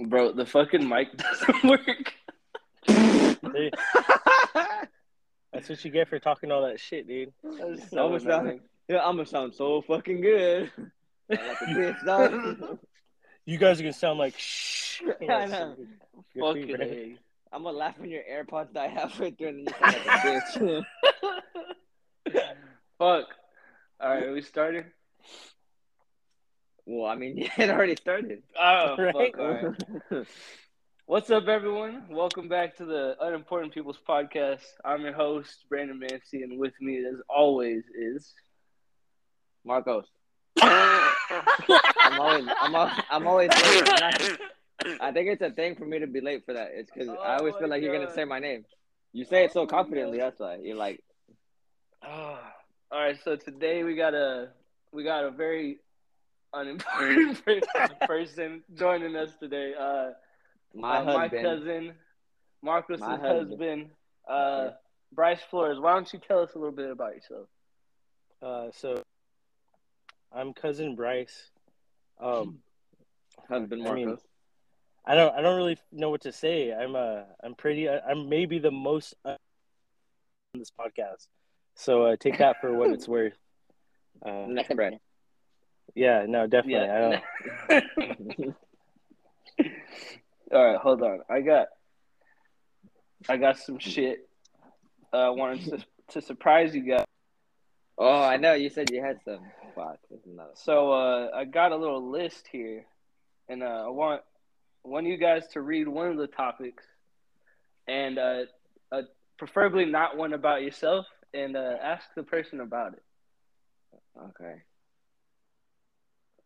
Bro, the fucking mic doesn't work. See? That's what you get for talking all that shit, dude. That's I'm gonna sound, yeah, I'm gonna sound so fucking good. like bitch. You guys are gonna sound like shh. I know. Good for you, Fucking man. A. I'm gonna laugh when your AirPods die halfway through and then you sound like a bitch. Fuck. All right, are we starting? Well, I mean, it already started. Oh, Right? fuck. All right. What's up, everyone? Welcome back to the Unimportant People's Podcast. I'm your host, Brandon Mancy, and with me, as always, is. Marcos. I'm always, I'm always, I'm always late. I think it's a thing for me to be late for that. It's because I Oh always feel like you're gonna say my name. You say it so Oh confidently. That's why you're like, Ah. all right, so today we got a we got a very unimportant person joining us today. Uh, my uh, my cousin, Marcus's My husband, husband. uh, Yeah. Bryce Flores. Why don't you tell us a little bit about yourself? Uh, so I'm cousin Bryce. Um, husband I mean, Marcos. I don't, I don't really know what to say. I'm, uh, I'm pretty, I'm maybe the most on this podcast. So uh, take that for what it's worth. Uh, Next bread. Yeah, no, definitely. I don't. All right, hold on. I got I got some shit. Uh, I wanted to to surprise you guys. Oh, I know. You said you had some. Fuck. this So uh, I got a little list here, and uh, I want want you guys to read one of the topics, and uh, uh, preferably not one about yourself, and uh, ask the person about it. Okay.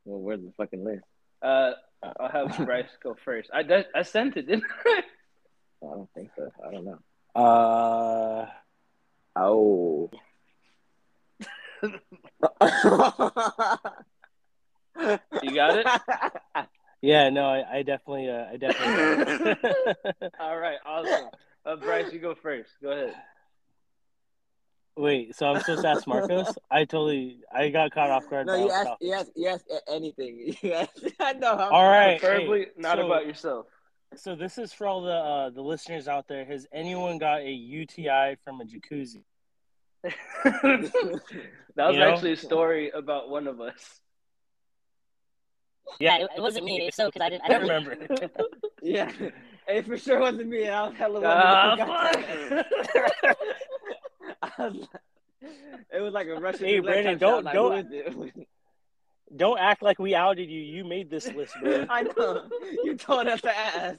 Well, where's the fucking list? Uh, I'll have Bryce go first. I did- I sent it, didn't I? I don't think so. I don't know. Uh, Oh. You got it. yeah, no, I, I definitely, uh, I definitely. All right, awesome. Uh, Bryce, you go first. Go ahead. Wait, so I'm supposed to ask Marcos? I totally, I got caught off guard. no, by you all the asked, topics. you asked, you asked anything. You asked, I know. I'm- All right. Preferably hey, not so- about yourself. So this is for all the uh, the listeners out there. Has anyone got a UTI from a jacuzzi? that was You know? actually a story about one of us. Yeah, it, it wasn't me. If so, because I didn't. I I never remember. Yeah, it for sure wasn't me. I was hella wondering. fuck. I was like- it was like a Russian. Hey, Brandon, type shit. Don't- like, don't- who is it? Don't act like we outed you. You made this list, bro. I know. You told us to ask.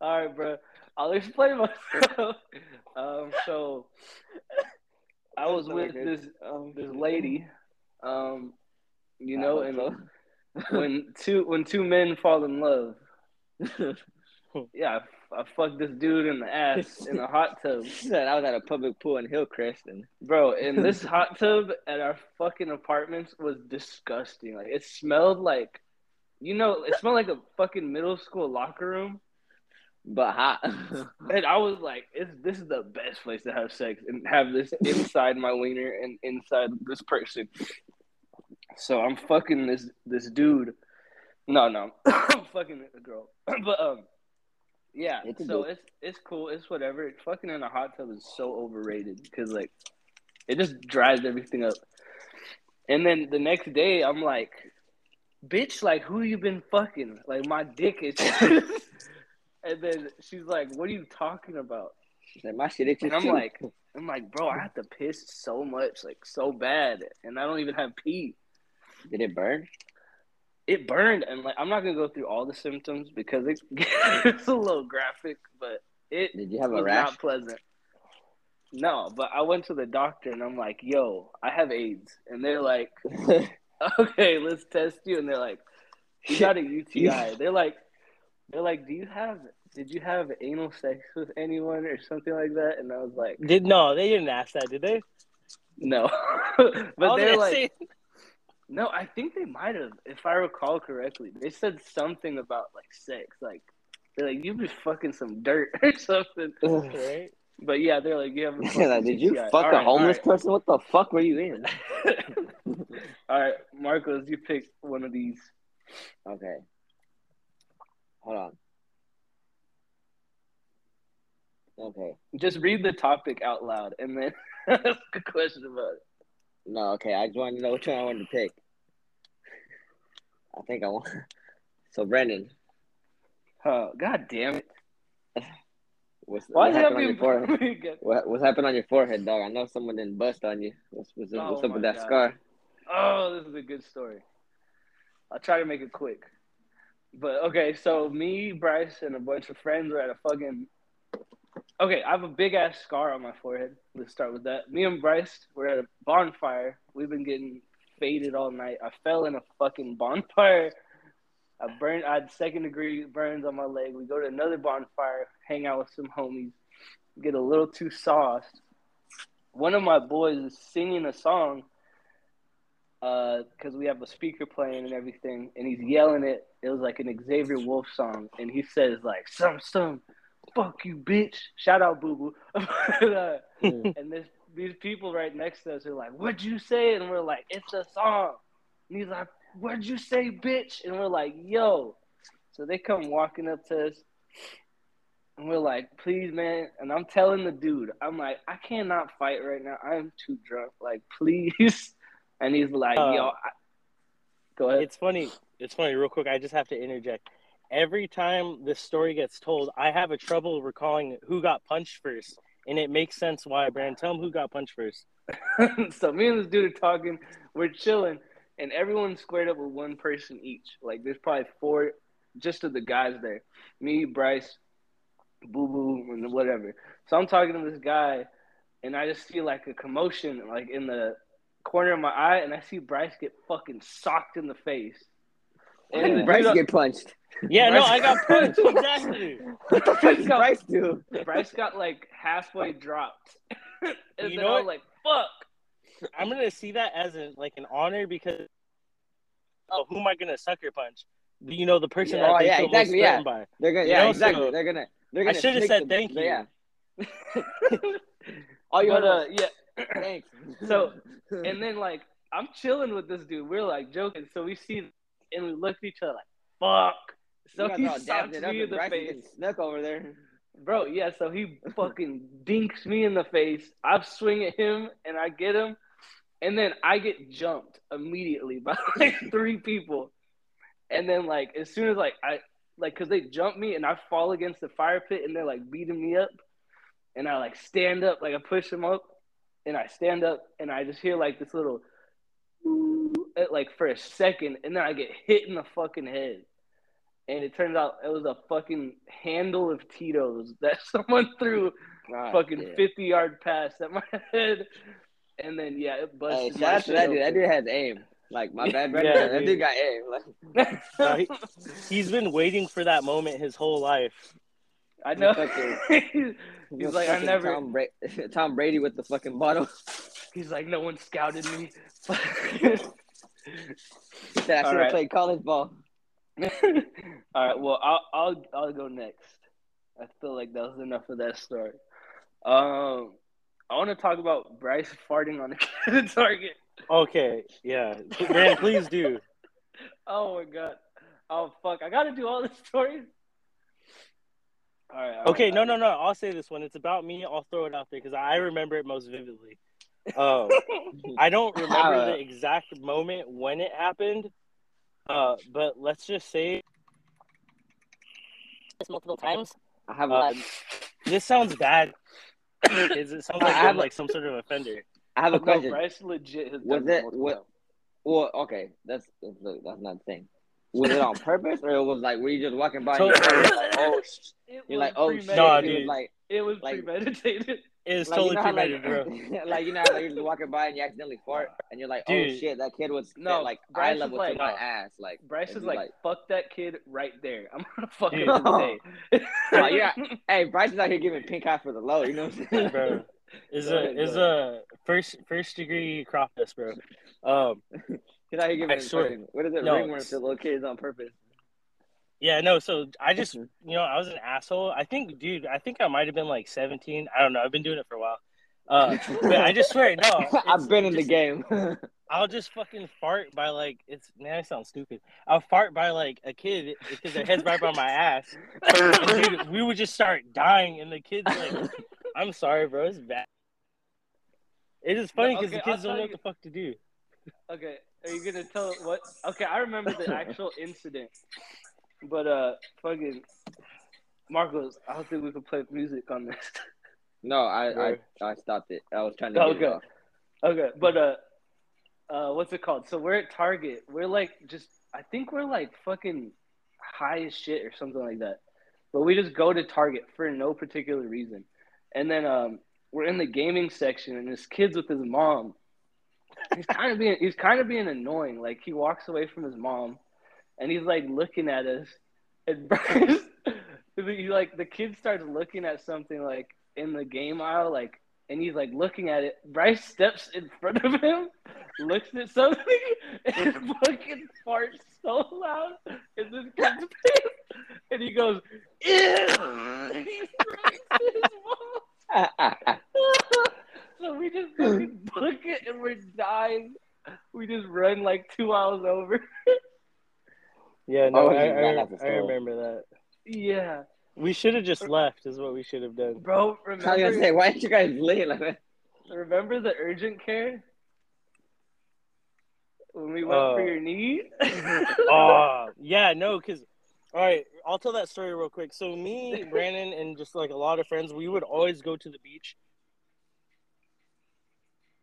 All right, bro. I'll explain myself. um, so I was so with good. this Um, this lady, um, you I know, and so. when two when two men fall in love, yeah, I, fucked this dude in the ass in a hot tub, Said I was at a public pool in Hillcrest, and bro. in this hot tub at our fucking apartments was disgusting. Like it smelled like, you know, it smelled like a fucking middle school locker room. but hot. And I was like, it's, this is the best place to have sex and have this inside my wiener and inside this person. So I'm fucking this this dude. No, no, I'm fucking a girl. but um, yeah. It's so it's it's cool. It's whatever. Fucking in a hot tub is so overrated because like, it just dries everything up. And then the next day, I'm like, bitch, like who you been fucking? Like my dick is. and then she's like, "What are you talking about?" She said, my shit itches And I'm too." like, I'm like, bro, I have to piss so much, like so bad, and I don't even have pee. did it burn? It burned, and like I'm not gonna go through all the symptoms because it, it's a little graphic, but it Did you have a rash? not pleasant. No, but I went to the doctor and I'm like, "Yo, I have AIDS," and they're like, "Okay, let's test you," and they're like, "You got a UTI." They're like, "They're like, do you have? Did you have anal sex with anyone or something like that?" And I was like, Did no? They didn't ask that, did they? "No," but they're like, say- no, I think they might have, if I recall correctly. They said something about like sex, like they're like you be fucking some dirt or something, right? But yeah, they're like you have. like, did you fuck a homeless right. person? What the fuck were you in? all right, Marcos, you pick one of these. Okay. Hold on. Okay. Just read the topic out loud and then ask a question about it. No, okay. I just wanted to know which one I wanted to pick. I think I want. So Brendan, Oh, God damn it. what's, Why what happened on your forehead? What what's happened on your forehead, dog? I know someone didn't bust on you. What's what's, Oh what's up with that God. scar? Oh, this is a good story. I'll try to make it quick. But okay, so me, Bryce, and a bunch of friends were at a fucking. Okay, I have a big ass scar on my forehead. Let's start with that. Me and Bryce were at a bonfire. We've been getting faded all night. I fell in a fucking bonfire. I burned. I had second degree burns on my leg. We go to another bonfire, hang out with some homies, get a little too sauced. One of my boys is singing a song Uh, because we have a speaker playing and everything, and he's yelling it. It was like an Xavier Wulf song, and he says like "some some, fuck you, bitch." Shout out, Boo Boo. uh, and this these people right next to us are like, "What'd you say?" And we're like, "It's a song." And he's like, "What'd you say, bitch?" And we're like, "Yo." So they come walking up to us, and we're like, "Please, man." And I'm telling the dude, I'm like, "I cannot fight right now. I'm too drunk. Like, please." And he's like, Uh, "Yo." I... Go ahead. It's funny. It's funny. Real quick, I just have to interject. Every time this story gets told, I have a trouble recalling who got punched first, and it makes sense why. Brandon, tell him who got punched first. so me and this dude are talking. We're chilling, and everyone's squared up with one person each. Like there's probably four, just of the guys there. Me, Bryce, Boo Boo, and whatever. So I'm talking to this guy, and I just see like a commotion, like in the corner of my eye, and I see Bryce get fucking socked in the face. Why did the Bryce dude- get punched? Yeah, no, I got punched. Exactly. What the fuck did got- Bryce do? Bryce got like halfway dropped, and You then know I was what? like, "Fuck." I'm gonna see that as a, like an honor because oh, who am I gonna sucker punch? You know, the person Yeah. that Oh, they yeah, feel exactly, yeah. by. They're gonna, You yeah, know, exactly. so- they're gonna, they're I gonna. should have said the- thank you. Yeah. All you but heard uh, yeah. thanks. So, and then like I'm chilling with this dude. We're like joking. So we see and we looked at each other like, fuck. So he all dapped socks it up me in the face. snuck over there. Bro, yeah, so he fucking dinks me in the face. I swing at him and I get him. And then I get jumped immediately by like three people. And then like as soon as like I like cause they jump me and I fall against the fire pit and they're like beating me up. And I like stand up, like I push them up and I stand up and I just hear like this little Uh, like for a second and then I get hit in the fucking head. And it turns out it was a fucking handle of Tito's that someone threw God fucking damn. 50 yard pass at my head. And then, yeah, it Hey, busted shout my out to shit that dude. That dude has aim. Like my bad, Brendan. Yeah, that dude. dude got aim. Like No, he- He's been waiting for that moment his whole life. I know. Fucking- he's He's like, I fucking never. Tom, Bra- Tom Brady with the fucking bottle. He's like, no one scouted me. He said I should have Alright. played college ball. All right, well, I'll, I'll I'll go next. I feel like that was enough of that story. Um, I want to talk about Bryce farting on the Target. Okay, yeah. Brandon, please do. Oh my god. Oh fuck! I gotta do all the stories. All right. all Okay, right, no, all no, no. I'll say this one. It's about me. I'll throw it out there because I remember it most vividly. Um, I don't remember Uh, the exact moment when it happened, uh, but let's just say this multiple times. I have uh, this sounds bad. Kids, it sounds like I have I'm a- like some sort of offender. I have a No, question. Bryce legit has Was done that it- what- Well, okay, that's that's, that's not the thing. Was it on purpose or it was like were you just walking by So- and you're like, oh, sh-? It you're was like oh shit? premeditated. Nah, It was dude. like It was like- premeditated. It's like, totally you know how, premeditated, like, bro. like you know how like, you're walking by and you accidentally fart and you're like oh shit that kid was No, like eye Bryce is level like- to my ass like Bryce is be like, fuck that kid right there. I'm gonna fuck him today. Oh, yeah. hey Bryce is out here giving pink eye for the low you know what I'm saying bro. Is Go a is a first first degree crop dust, bro. Um, He's out here giving I swear. fucking- what is it No, ringworm to little kids on purpose yeah, no. So I just you know I was an asshole. I think, dude. I think I might have been like 17. I don't know. I've been doing it for a while. Uh, but I just swear, no. I've been in the game. I'll just fucking fart by like it's. Now I sound stupid. I'll fart by like a kid because their head's right by my ass. And dude, we would just start dying, and the kids like, "I'm sorry, bro, it's bad." It is funny No, because okay, the kids don't know tell what the fuck to do. Okay, are you gonna tell what? Okay, I remember the actual incident, but uh, fucking Marcos, I don't think we can play music on this. no, I, I I stopped it. I was trying to get Okay. it off. okay, but uh, uh, what's it called? So we're at Target. We're like just, I think we're like fucking high as shit or something like that. But we just go to Target for no particular reason, and then um, we're in the gaming section, and this kid's with his mom. He's kind of being he's kind of being annoying. Like he walks away from his mom, and he's like looking at us, and Bryce, he like the kid starts looking at something like in the game aisle, like, and he's like looking at it. Bryce steps in front of him, looks at something, and fucking farts so loud in this kid's face, and he goes, "Ew!" he his mom. so we just fucking book it and we're dying. We just run like two hours over. Yeah, no, Oh, I, I, I remember that. yeah, We should have just left. Is what we should have done. bro. I was gonna Remember, say, why didn't you guys leave? Remember the urgent care when we went Oh. for uh, your knee? Oh, yeah, no, because, all right, I'll tell that story real quick. So, me, Brandon, and just like a lot of friends, we would always go to the beach.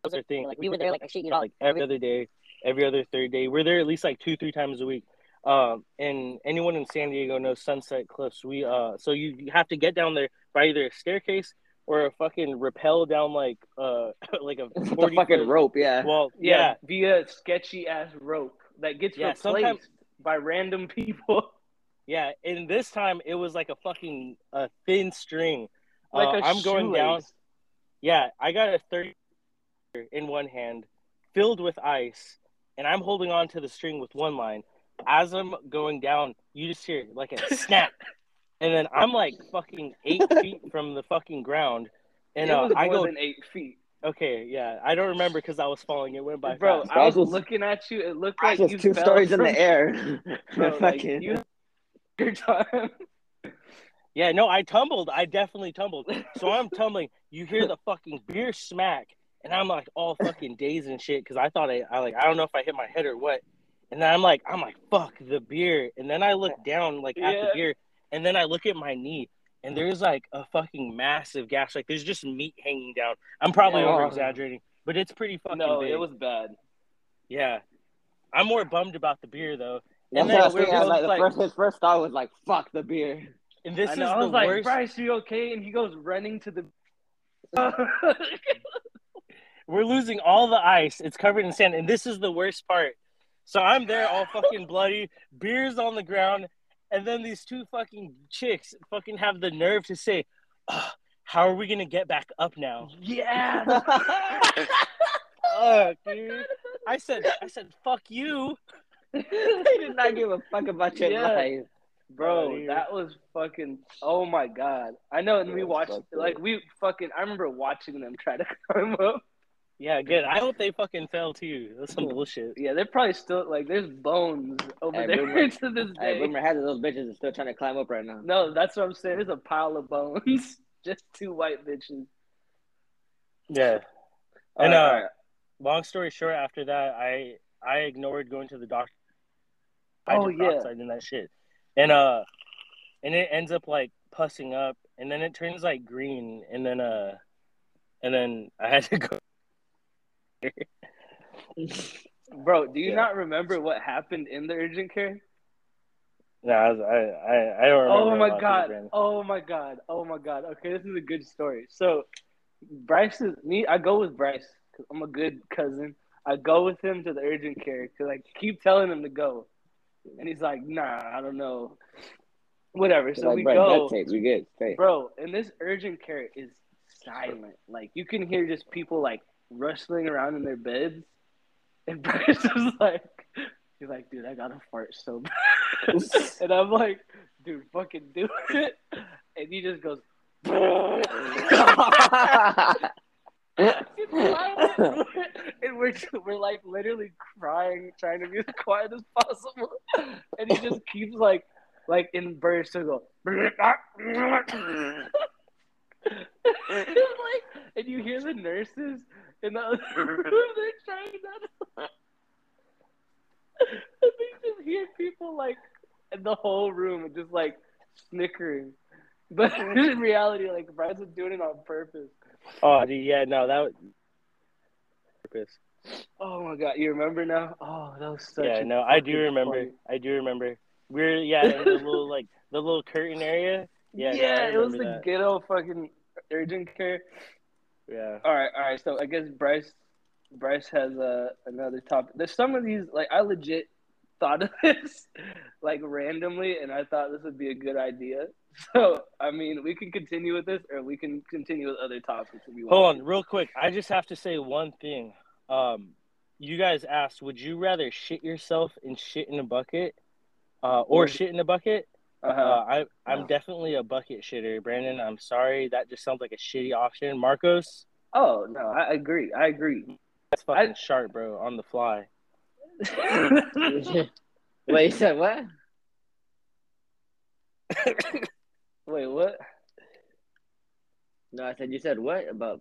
That was our thing. Like, we were there like, shit, you know, like every other day, every other third day. We're there at least like two, three times a week. Um, and anyone in San Diego knows Sunset Cliffs. We, uh, so you, you have to get down there by either a staircase or a fucking rappel down like, uh, like a 40 fucking foot- rope, yeah. Well, yeah, yeah, via sketchy ass rope that gets Yeah, replaced sometimes- by random people. Yeah, and this time it was like a fucking a thin string. Like Uh, a I'm going down. Yeah, I got a thirty in one hand, filled with ice, and I'm holding on to the string with one line. As I'm going down, you just hear like a snap, and then I'm like fucking eight feet from the fucking ground, and it uh, was I go. than eight feet. Okay, yeah, I don't remember because I was falling. It went by Bro, fast. I was That was- looking at you. It looked like you two fell stories in the air. Bro, like, Fucking- you your time. Yeah, no, I tumbled. I definitely tumbled. So I'm tumbling. You hear the fucking beer smack, and I'm like all fucking dazed and shit because I thought I, I like I don't know if I hit my head or what. And then I'm like, I'm like, fuck the beer. And then I look down like at the beer, and then I look at my knee, and there's like a fucking massive gash. Like there's just meat hanging down. I'm probably Yeah. over exaggerating, but it's pretty fucking No, big. it was bad. Yeah, I'm more bummed about the beer though. That's And what I then was we're thinking. I was like, the like- first, his first thought was like, "Fuck the beer." And this I, is know, I the was like, worst. Bryce, are you okay? And he goes running to the. We're losing all the ice. It's covered in sand, and this is the worst part. So I'm there, all fucking bloody, beers on the ground, and then these two fucking chicks fucking have the nerve to say, "Ugh, "How are we gonna get back up now?" yeah. Fuck, dude. I said, I said, "Fuck you." they did not give a fuck about your Yeah. life. Bro, dude. that was fucking. Oh my god! I know, and we watched like we fucking. I remember watching them try to climb up. Yeah, good. I hope they fucking fell too. That's some bullshit. Yeah, they're probably still like. There's bones over Hey, there rumor- to this Hey, day. rumor has it those bitches are still trying to climb up right now. No, that's what I'm saying. There's a pile of bones. Just two white bitches. Yeah. All And right, uh, all right. long story short, after that, I I ignored going to the doctor. Oh, yeah. hydroperoxide and that shit, and uh, and it ends up like pussing up, and then it turns like green, and then uh, and then I had to go. bro, do you Yeah. not remember what happened in the urgent care? No, I, was, I I I don't oh remember. Oh my god! Oh my god! Oh my god! Okay, this is a good story. So, Bryce is me. I go with Bryce 'cause I'm a good cousin. I go with him to the urgent care because I keep telling him to go, and he's like, "Nah, I don't know." Whatever. So like, we go, tape, we good. Bro. And this urgent care is silent. Like you can hear just people like rustling around in their beds, and Bryce is like, he's like, "Dude, I gotta fart so bad." and I'm like, dude, fucking do it. And he just goes, and we're we're like literally crying, trying to be as quiet as possible, and he just keeps like like in bursts to go. Like, and you hear the nurses in the other room. They're trying not. To... and they just hear people like in the whole room just like snickering. But in reality, like Bryce was doing it on purpose. Oh, yeah, no, that was purpose. Oh my god, you remember now? Oh, that was such. Yeah, a no, I do remember. funny- I do remember. We're yeah in the little like the little curtain area. Yeah, no, Yeah, it was the that. ghetto fucking urgent care. Yeah. All right, all right. So I guess Bryce, Bryce has uh, another topic. There's some of these like I legit thought of this like randomly, and I thought this would be a good idea. So I mean, we can continue with this, or we can continue with other topics if you want. Hold on, real quick. I just have to say one thing. Um, you guys asked, would you rather shit yourself and shit in a bucket, uh, or Or- shit in a bucket? Uh, Uh-huh. I I'm No. definitely a bucket shitter, Brandon. I'm sorry, that just sounds like a shitty option. Marcos, Oh no, I agree. I agree. that's fucking I- sharp, bro, on the fly. Wait, you said what? Wait, what? No, I said you said what about?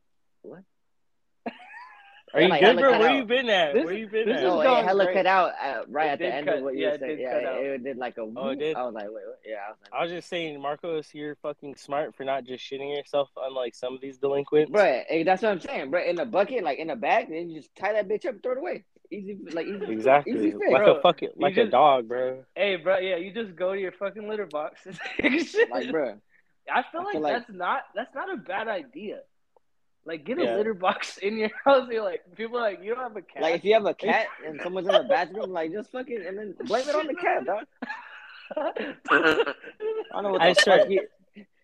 Are you like, good, bro? Where out. you been at? This- Where you been this at? is No, going it hella cut out uh, right It at the end cut- of what you yeah, were it saying. Yeah, out. it did like a. Oh, it did? I was like, wait, what? Yeah, I was like, I was just saying, Marcos, you're fucking smart for not just shitting yourself, unlike some of these delinquents. bro, hey, that's what I'm saying, bro. In a bucket, like in a bag, then you just tie that bitch up, and throw it away. Easy, like easy. Exactly, Easy fix. like Bro, a fucking you like a dog, bro. Hey, bro. Yeah, you just go to your fucking litter box. and take shit. Like, bro, I feel I like feel like- that's not that's not a bad idea. Like, get a Yeah. litter box in your house. You're like, people are like, you don't have a cat. like if you have a cat and someone's in the bathroom, like just fucking and then blame it on the cat, dog. I don't know what the I swear. fuck you.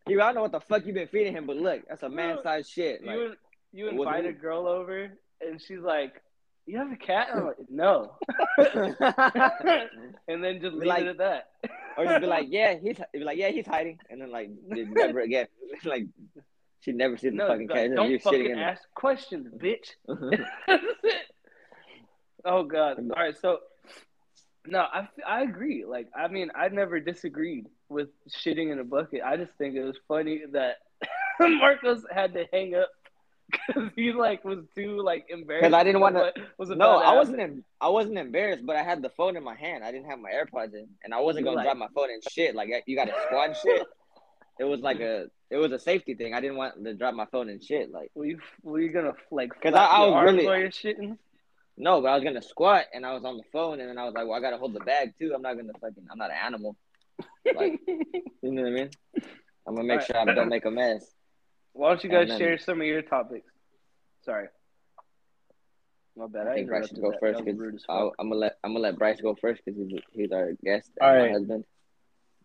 You, I don't know what the fuck you've been feeding him, but look, that's a man-sized shit. Like, you you It wasn't invite a girl over and she's like, "You have a cat?" And I'm like, "No," and then just Be leave like- it at that. or you'd be like, yeah, he's be like, yeah, he's hiding, and then like never again, like she never the no, fucking like, cat. don't You're fucking ask questions, bitch. Uh-huh. oh god. All right, so no, I I agree. Like, I mean, I never disagreed with shitting in a bucket. I just think it was funny that Marcos had to hang up because he like was too like embarrassed. 'Cause I didn't wanna- Was no, to I wasn't. Em- I wasn't embarrassed, but I had the phone in my hand. I didn't have my AirPods in, and I wasn't You gonna like- drop my phone and shit. Like you got to squad shit. It was like a. It was a safety thing. I didn't want to drop my phone and shit. Like Were you were you gonna like? 'Cause Because I- I was really- while shitting. no, but I was gonna squat, and I was on the phone, and then I was like, well, I gotta hold the bag too. I'm not gonna fucking. I'm not an animal. Like you know what I mean? I'm gonna make Alright. sure I don't make a mess. Why don't you guys then- share some of your topics? Sorry. My bad. I, I think Bryce should go that. first That was rude because. I'm gonna let I'm gonna let Bryce go first because he's he's our guest and All my husband.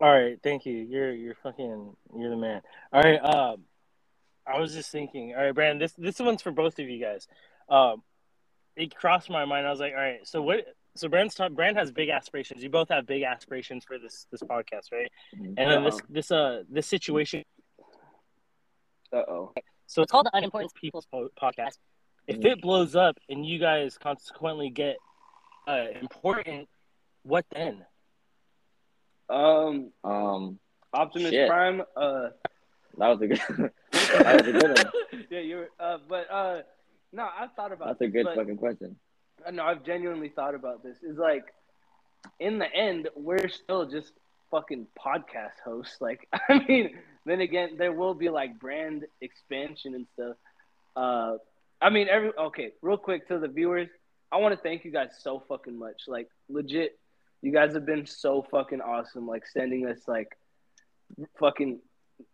All right, thank you. You're you're fucking you're the man. All right, um, I was just thinking. All right, Brandon, this this one's for both of you guys. Um, it crossed my mind. I was like, all right, so what? So Brand's talk, Brand has big aspirations. You both have big aspirations for this this podcast, right? And then this this uh this situation. Uh oh. So it's called the Unimportant People's Podcast. If it blows up and you guys consequently get uh, important, what then? Um, Um, Optimus Shit. Prime. Uh, that was a good. that was a good one. yeah, you're. Uh, but uh, no, I've thought about. That's a good but- fucking question. Uh, No, I've genuinely thought about this. Is like, in the end, we're still just fucking podcast hosts. Like, I mean, then again, there will be like brand expansion and stuff. Uh, I mean, every okay, real quick to the viewers, I want to thank you guys so fucking much. Like, legit, you guys have been so fucking awesome. Like, sending us like, fucking.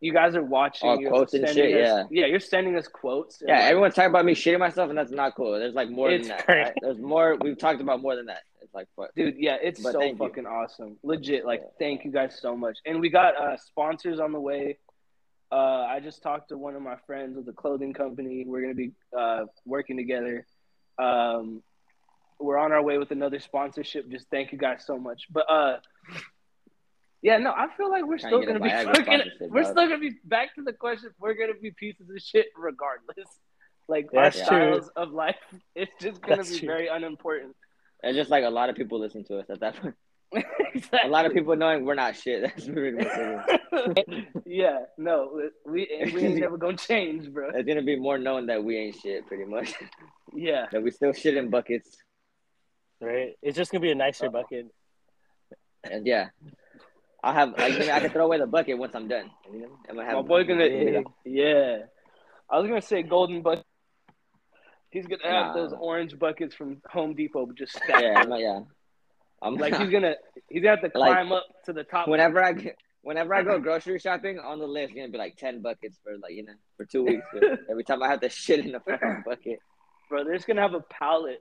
You guys are watching. Oh, quotes and shit, us- yeah, you're sending us quotes. Yeah, like, everyone's talking about me shitting myself, and that's not cool. There's like more than that. right? There's more. We've talked about more than that. It's like fuck. Dude, yeah, it's But so thank you. fucking awesome. Legit, like Yeah. thank you guys so much. And we got uh sponsors on the way. Uh I just talked to one of my friends with a clothing company. We're gonna be uh working together. Um we're on our way with another sponsorship. Just thank you guys so much. But uh yeah, no, I feel like we're still gonna be sponsorship, we're still gonna be back to the question, we're gonna be pieces of shit regardless. Like That's our true. styles of life, it's just gonna That's be true. very unimportant. And just like a lot of people listen to us at that point. exactly. A lot of people knowing we're not shit. That's pretty much it. is. yeah, no, we we ain't never gonna change, bro. It's gonna be more known that we ain't shit, pretty much. Yeah, that we still shit in buckets. Right? It's just gonna be a nicer uh, bucket. And yeah, I'll have like maybe I can throw away the bucket once I'm done. I'm gonna have my boy gonna big. yeah. I was gonna say golden bucket. He's gonna have Nah. those orange buckets from Home Depot but just stacked. Yeah, I'm, yeah. I'm Like he's gonna he's gonna have to Like, climb up to the top. whenever I get, whenever I go grocery shopping on the list, gonna be like ten buckets for like you know for two weeks. Every time I have to shit in a fucking bucket. bro, they're just gonna have a pallet.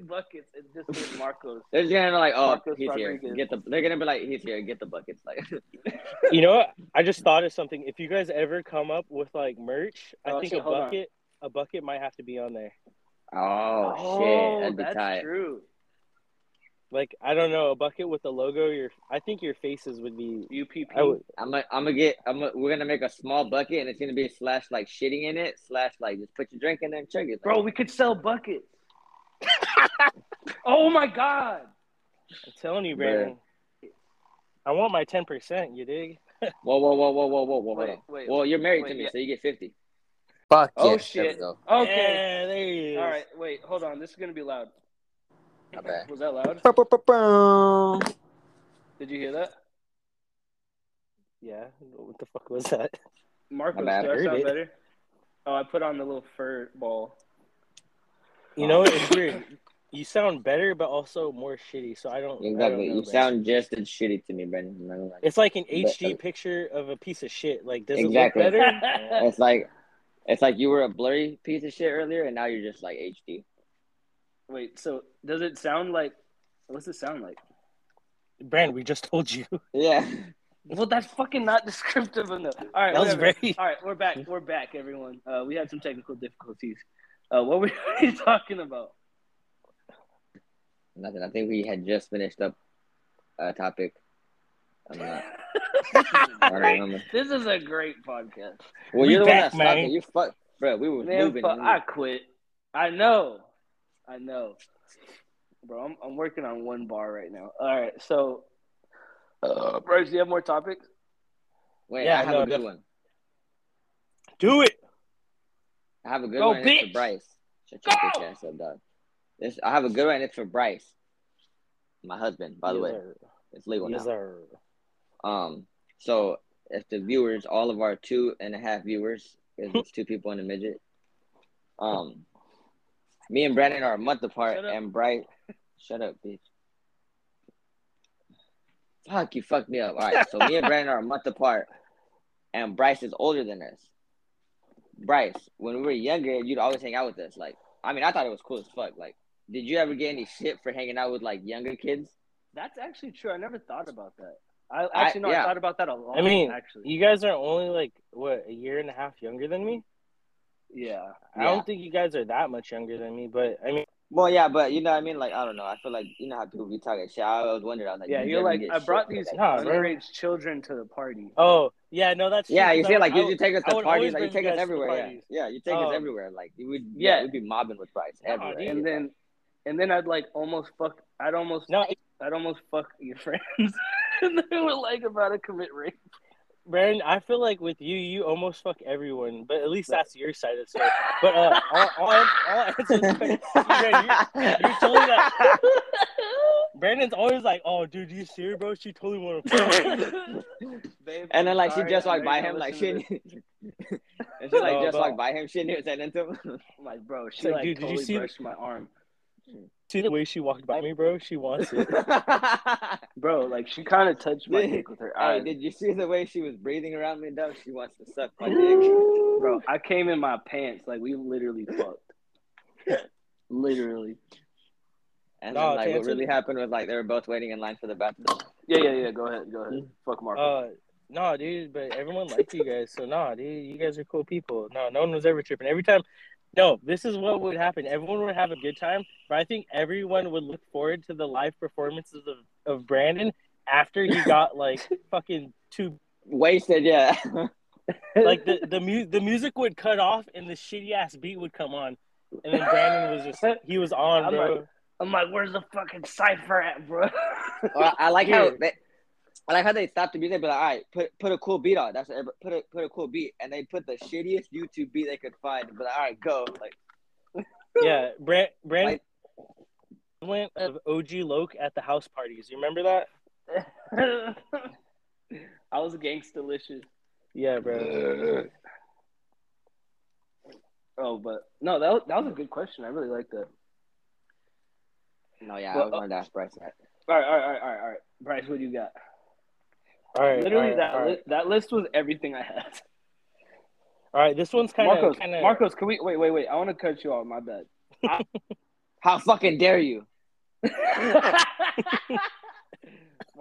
Buckets and just with Marcos. They're just gonna be like, oh, Marcus he's Rodriguez. here. Get the. They're gonna be like, he's here. Get the buckets. Like, You know what? I just thought of something. If you guys ever come up with like merch, I Oh, think shit, a hold on. bucket a bucket might have to be on there. oh, shit, oh, that'd be that's tight. true. Like I don't know, a bucket with the logo. Your I think your faces would be. UPP. I would. I'm gonna, I'm gonna get, I'm gonna, we're gonna make a small bucket and it's gonna be slash like shitting in it, slash like just put your drink in there and chug it. Bro, we could sell buckets. oh my god. I'm telling you, Bruh. Brandon. I want my ten percent. You dig? whoa, whoa, whoa, whoa, whoa, whoa, whoa, Wait, wait. Well, you're married wait, to me, yeah. so you get fifty. Fuck Oh, yeah. shit. There. Okay. Yeah, there he is. All right, wait, hold on. This is gonna be loud. My bad. Was that loud? Ba-ba-ba-boom. Did you hear that? Yeah. What the fuck was that? Marcos, bad. do I sound it. better? Oh, I put on the little fur ball. You know, it's weird. You sound better, but also more shitty. So I don't. I don't know, You man. sound just as shitty to me, Brendan. I'm not gonna lie. It's like an But- HD picture of a piece of shit. Like, does Exactly. it look better? It's like, it's like you were a blurry piece of shit earlier, and now you're just like HD. Wait, so does it sound like? What's it sound like? Brand, we just told you. Yeah. Well, that's fucking not descriptive enough. All right, That was whatever. very- All right, we're back. We're back, everyone. Uh, we had some technical difficulties. Uh, what were we talking about? Nothing. I think we had just finished up a topic. I'm not. I don't. This is a great podcast. Well, We you're the one back, that stopped man. it. You fuck, bro. We were Man, moving. fuck, I quit. I know. I know. Bro, I'm, I'm working on one bar right now. All right, so, uh, Bryce, do you have more topics? Wait, Yeah, I have no, a good def- one. Do it. I have a good Go, one. It's bitch. for Bryce. Shut your Go. bitch ass up, dog. This, I have a good one. It's for Bryce, my husband. By the way, sir. it's legal Yes, now. sir. Um, so if the viewers, all of our two and a half viewers, because it's two people in a midget. Um, me and Brandon are a month apart, Shut up. and Bryce, shut up, bitch. Fuck, you fucked me up. All right, so me and Brandon are a month apart, and Bryce is older than us. Bryce, when we were younger, you'd always hang out with us. Like, I mean, I thought it was cool as fuck. Like, did you ever get any shit for hanging out with like younger kids? That's actually true. I never thought about that. I I- actually no, yeah. I thought about that a lot. I mean, actually, You guys are only like what a year and a half younger than me. yeah. I Yeah. don't think you guys are that much younger than me, but I mean, Well, yeah, but you know what I mean? Like, I don't know. I feel like, you know how people be talking shit. I was wondering. I was like, Yeah, you you're like, I brought these that? Nah, underage children to the party. oh yeah, no, that's true, Yeah, you 'cause see, like, I you would- you take us to parties. Like, you take us everywhere. Yeah. yeah, you take Um, us everywhere. Like, you would, yeah, yeah. we'd be mobbing with Bryce Nah, everywhere. dude. and then, and then I'd like almost fuck. I'd almost, No, I'd almost fuck your friends, and they were like about to commit rape. Brandon, I feel like with you, you almost fuck everyone, but at least that's your side of the story. But uh, I'll, I'll, I'll answer this question. You're totally that. Brandon's always like, "Oh, dude, you see her, bro? She totally want to fuck." Babe, And then, like, she just walked by him, like, listen to shit. and she, like, No, just walked by him, shit, and said into him. I'm like, bro, she It's like, like, dude, did you totally see- brushed my arm, See the way she walked by me, bro? She wants it. bro. Like she kind of touched my Did- dick with her hey, eyes, did you see the way she was breathing around me, dog? She wants to suck my dick. bro. I came in my pants, like we literally fucked, literally. And No, then, like, what answer really the- happened was, like, they were both waiting in line for the bathroom. Yeah, yeah, yeah. Go ahead, go ahead. Fuck Marco. Uh, no, dude, but everyone liked you guys, so nah, dude, you guys are cool people. No, no one was ever tripping. Every time, no, this is what would happen. Everyone would have a good time, but I think everyone would look forward to the live performances of, of Brandon after he got like fucking too Wasted, yeah. like the the, mu- the music would cut off and the shitty ass beat would come on, and then Brandon was just he was on, I'm bro. like- I'm like, where's the fucking cipher at, bro? Or I like how they, I like how they stop the music, but like, all right, put put a cool beat on. That's what everybody- put a put a cool beat, and they put the shittiest YouTube beat they could find. But like, all right, go. Like, yeah, Brand Brandon Like- went of OG Loc at the house parties. You remember that? I was gangstalicious. Yeah, bro. Oh, but no, that was, that was a good question. I really like that. no, yeah, Well, I was going to ask Bryce that. All right, all right, all right, all right, all right. Bryce, what do you got? All right, Literally, all right, that all right. li- that list was everything I had. All right, this one's kind of Marcos, kind of Marcos, can we wait, wait, wait? I want to cut you off. My bad. How fucking dare you?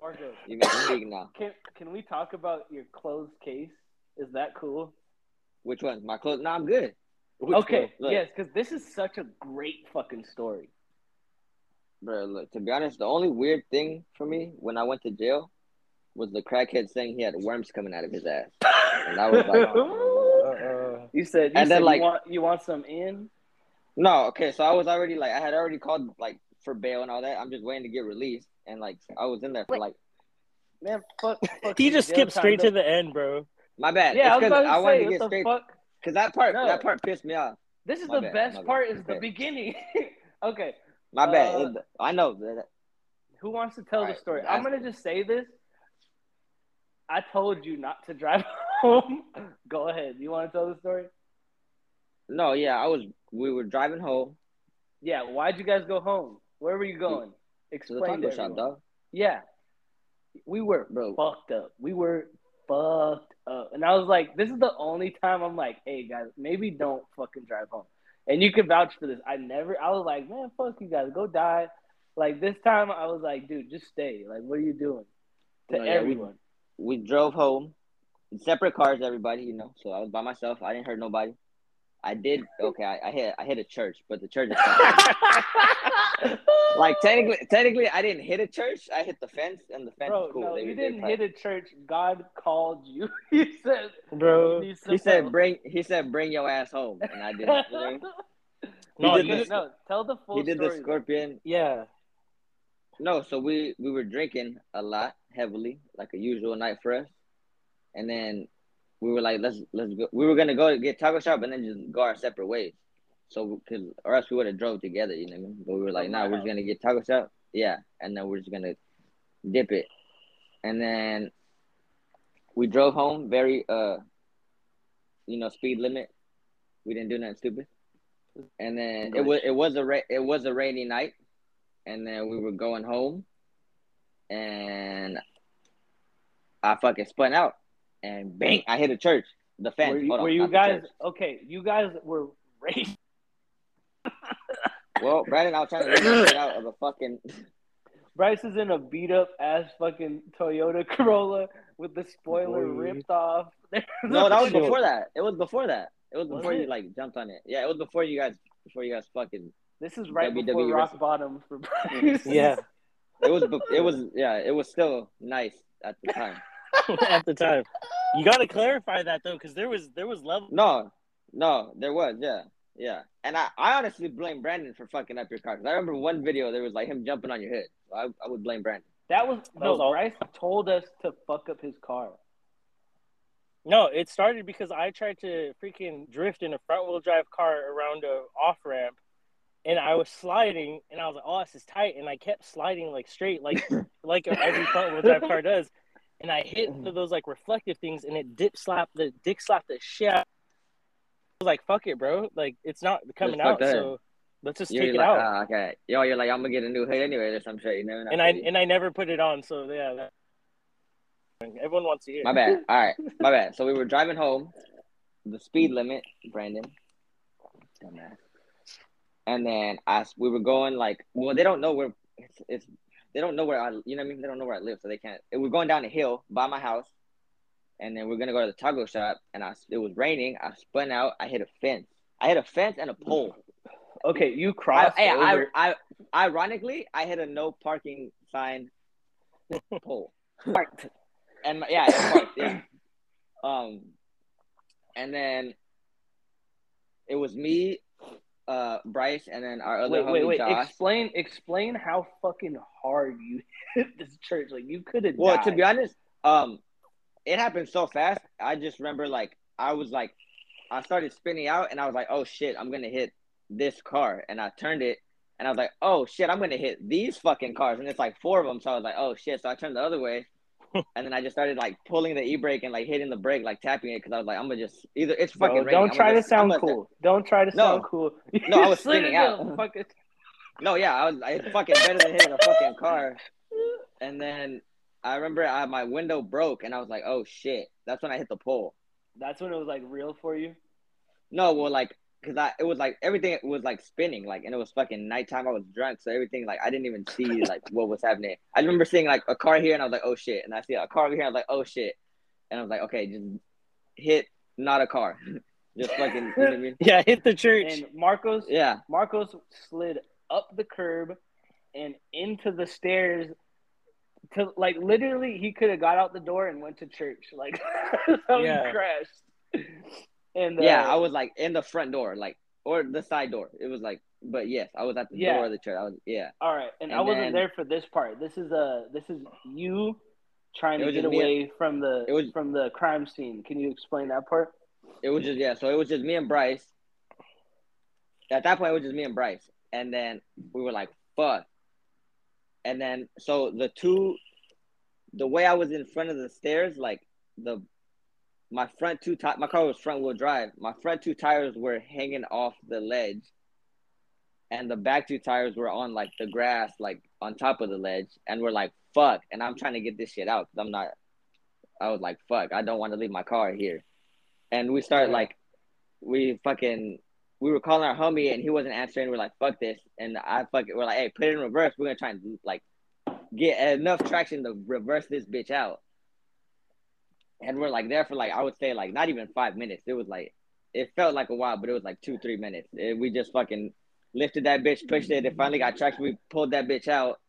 Marcos, You can speak now. can can we talk about your closed case? Is that cool? Which one? My clothes? No, I'm good. okay, yes, because this is such a great fucking story. Bro, look, to be honest, the only weird thing for me when I went to jail was the crackhead saying he had worms coming out of his ass. And I was like, uh, you said, you And said then, like- you want you want some in. No, okay, so I was already like I had already called like for bail and all that. I'm just waiting to get released, and like I was in there for like Man, fuck. fuck he just skipped straight to the end, bro. my bad. Yeah, I it's was 'cause about to I wanted say, to get what straight fuck? because that part No. that part pissed me off. This is My the bad, best my bad. part. Is the beginning. okay, My bad. Uh, It- I know that. who wants to tell the story? I'm gonna just say this. I told you not to drive home. Go ahead. You want to tell the story? No, yeah, I was. We were driving home Yeah. Why'd you guys go home? Where were you going? to the Explain taco shop, dog. Yeah. We were Bro. fucked up. We were fucked up. And I was like, this is the only time I'm like, hey guys, maybe don't fucking drive home. And you can vouch for this. I never I was like, man, fuck you guys, go die. Like this time I was like, dude, just stay. Like, what are you doing? To No, yeah, we- everyone. We drove home in separate cars, everybody, you know. So I was by myself. I didn't hurt nobody. I did okay. I, I hit I hit a church, but the church is fine. like technically, technically, I didn't hit a church. I hit the fence, and the fence Bro, is cool. no, They- you didn't hit a church. God called you. He said, Bro. "You He said, fell." "Bring." He said, "Bring your ass home," and I did. it. No, did you- this- no, tell the full he did the story. scorpion. yeah. No, so we we were drinking a lot, heavily, like a usual night for us, and then we were like, let's let's go. We were gonna go to get taco shop and then just go our separate ways. So, cause or else we would have drove together, you know what I mean? But we were like, From nah, my we're just gonna get taco shop, yeah, and then we're just gonna dip it, and then we drove home very uh, you know, speed limit. We didn't do nothing stupid, and then it was it was a ra- it was a rainy night and then we were going home, and I fucking spun out, and bang! I hit a church. The fence. Were you, Hold on, were you guys okay? You guys were raised. Well, Brandon, I was trying to get out of a fucking. Bryce is in a beat up ass fucking Toyota Corolla with the spoiler Boy. ripped off. No, that was before that. It was before that. It was Was before it? you like jumped on it. Yeah, it was before you guys. Before you guys fucking. This is right WWE before rock wrestling. bottom for Bryce. Yeah. It was. It was. Yeah, it was still nice at the time. At the time. You got to clarify that though, because there was there was level. No, no, there was, yeah, yeah. And I, I honestly blame Brandon for fucking up your car. 'Cause I remember one video there was like him jumping on your head. So I, I would blame Brandon. That was That no. was all- Bryce told us to fuck up his car. No, it started because I tried to freaking drift in a front wheel drive car around a off ramp, and I was sliding, and I was like, "Oh, this is tight," and I kept sliding like straight, like like every front wheel drive car does, and I hit those like reflective things, and it dip slapped the dick slapped the shit. out. I was like, "Fuck it, bro! Like it's not coming fuck out, so let's just You're take it like, out." ah, okay. Yo, you're like, I'm gonna get a new hood anyway or some shit, you know? and I and I never put it on, so yeah. That, everyone wants to hear. my bad. All right, my bad. So we were driving home, the speed limit, Brandon. Dumbass. And then I, we were going like, well, they don't know where it's, it's they don't know where I, you know what I mean? They don't know where I live, so they can't. We're going down a hill by my house, and then we're gonna go to the taco shop. And I, it was raining. I spun out. I hit a fence. I hit a fence and a pole. Okay, you I, crossed hey, I, over. I, ironically, I hit a no parking sign pole. And my- yeah, parked, yeah. Um, and then it was me, uh, Bryce, and then our other Wait, homie wait, wait. Josh. Explain, explain how fucking hard you hit this church. Like you could have. Well, died. to be honest, um, it happened so fast. I just remember like I was like, I started spinning out, and I was like, oh shit, I'm gonna hit this car, and I turned it, and I was like, oh shit, I'm gonna hit these fucking cars, and it's like four of them. So I was like, oh shit. So I turned the other way, and then I just started like pulling the e brake and like hitting the brake, like tapping it, because I was like, I'm gonna just either it's fucking. raining, don't try gonna to just- I'm sound cool. Don't try to No. sound cool. No, I was Slid out. down, fuck it. No, yeah, I was. It's fucking better than hitting a fucking car. And then I remember I, my window broke, and I was like, "Oh shit!" That's when I hit the pole. That's when it was like real for you. No, well, like, cause I it was like everything was like spinning, like, and it was fucking nighttime. I was drunk, so everything like I didn't even see like what was happening. I remember seeing like a car here, and I was like, "Oh shit!" And I see a car over here, I was like, "Oh shit!" And I was like, "Okay, just hit, not a car, just fucking." You know what I mean? Yeah, hit the church. And Marcos, Yeah, Marcos slid up the curb and into the stairs. To like literally, he could have got out the door and went to church. Like how Yeah. he crashed. And uh, yeah, I was like in the front door, like or the side door. It was like, but yes, I was at the Yeah. door of the church. I was, yeah. All right, and, I And wasn't then- there for this part. This is a this is you trying to get away from the it was- from the crime scene. Can you explain that part? It was just yeah, so it was just me and Bryce. At that point, it was just me and Bryce, and then we were like, "Fuck!" And then so the two, the way I was in front of the stairs, like the, my front two ti- my car was front wheel drive. My front two tires were hanging off the ledge, and the back two tires were on like the grass, like on top of the ledge, and we're like, "Fuck!" And I'm trying to get this shit out because I'm not. I was like, "Fuck!" I don't want to leave my car here and we started like we fucking we were calling our homie and he wasn't answering. We're like, fuck this. And I fucking we're like, hey, put it in reverse. We're gonna try and like get enough traction to reverse this bitch out. And we're like there for like I would say like not even five minutes. It was like it felt like a while, but it was like two, three minutes. We just fucking lifted that bitch, pushed it, it finally got traction. We pulled that bitch out.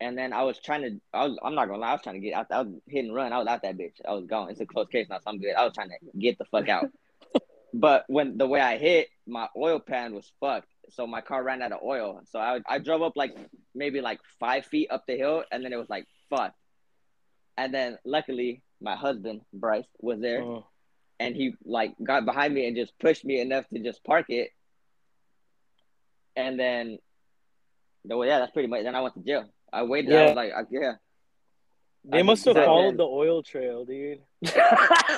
And then I was trying to I was I'm not gonna lie, I was trying to get out I was hit and run. I was out that bitch. I was gone. It's a close case now, so I'm good. I was trying to get the fuck out. but when the way I hit, my oil pan was fucked. So my car ran out of oil. So I I drove up like maybe like five feet up the hill and then it was like fuck. And then luckily my husband, Bryce, was there Mm. and he like got behind me and just pushed me enough to just park it. And then, no, yeah, that's pretty much. Then I went to jail. I waited. I Yeah. was like, I- yeah. They I must have followed the oil trail, dude.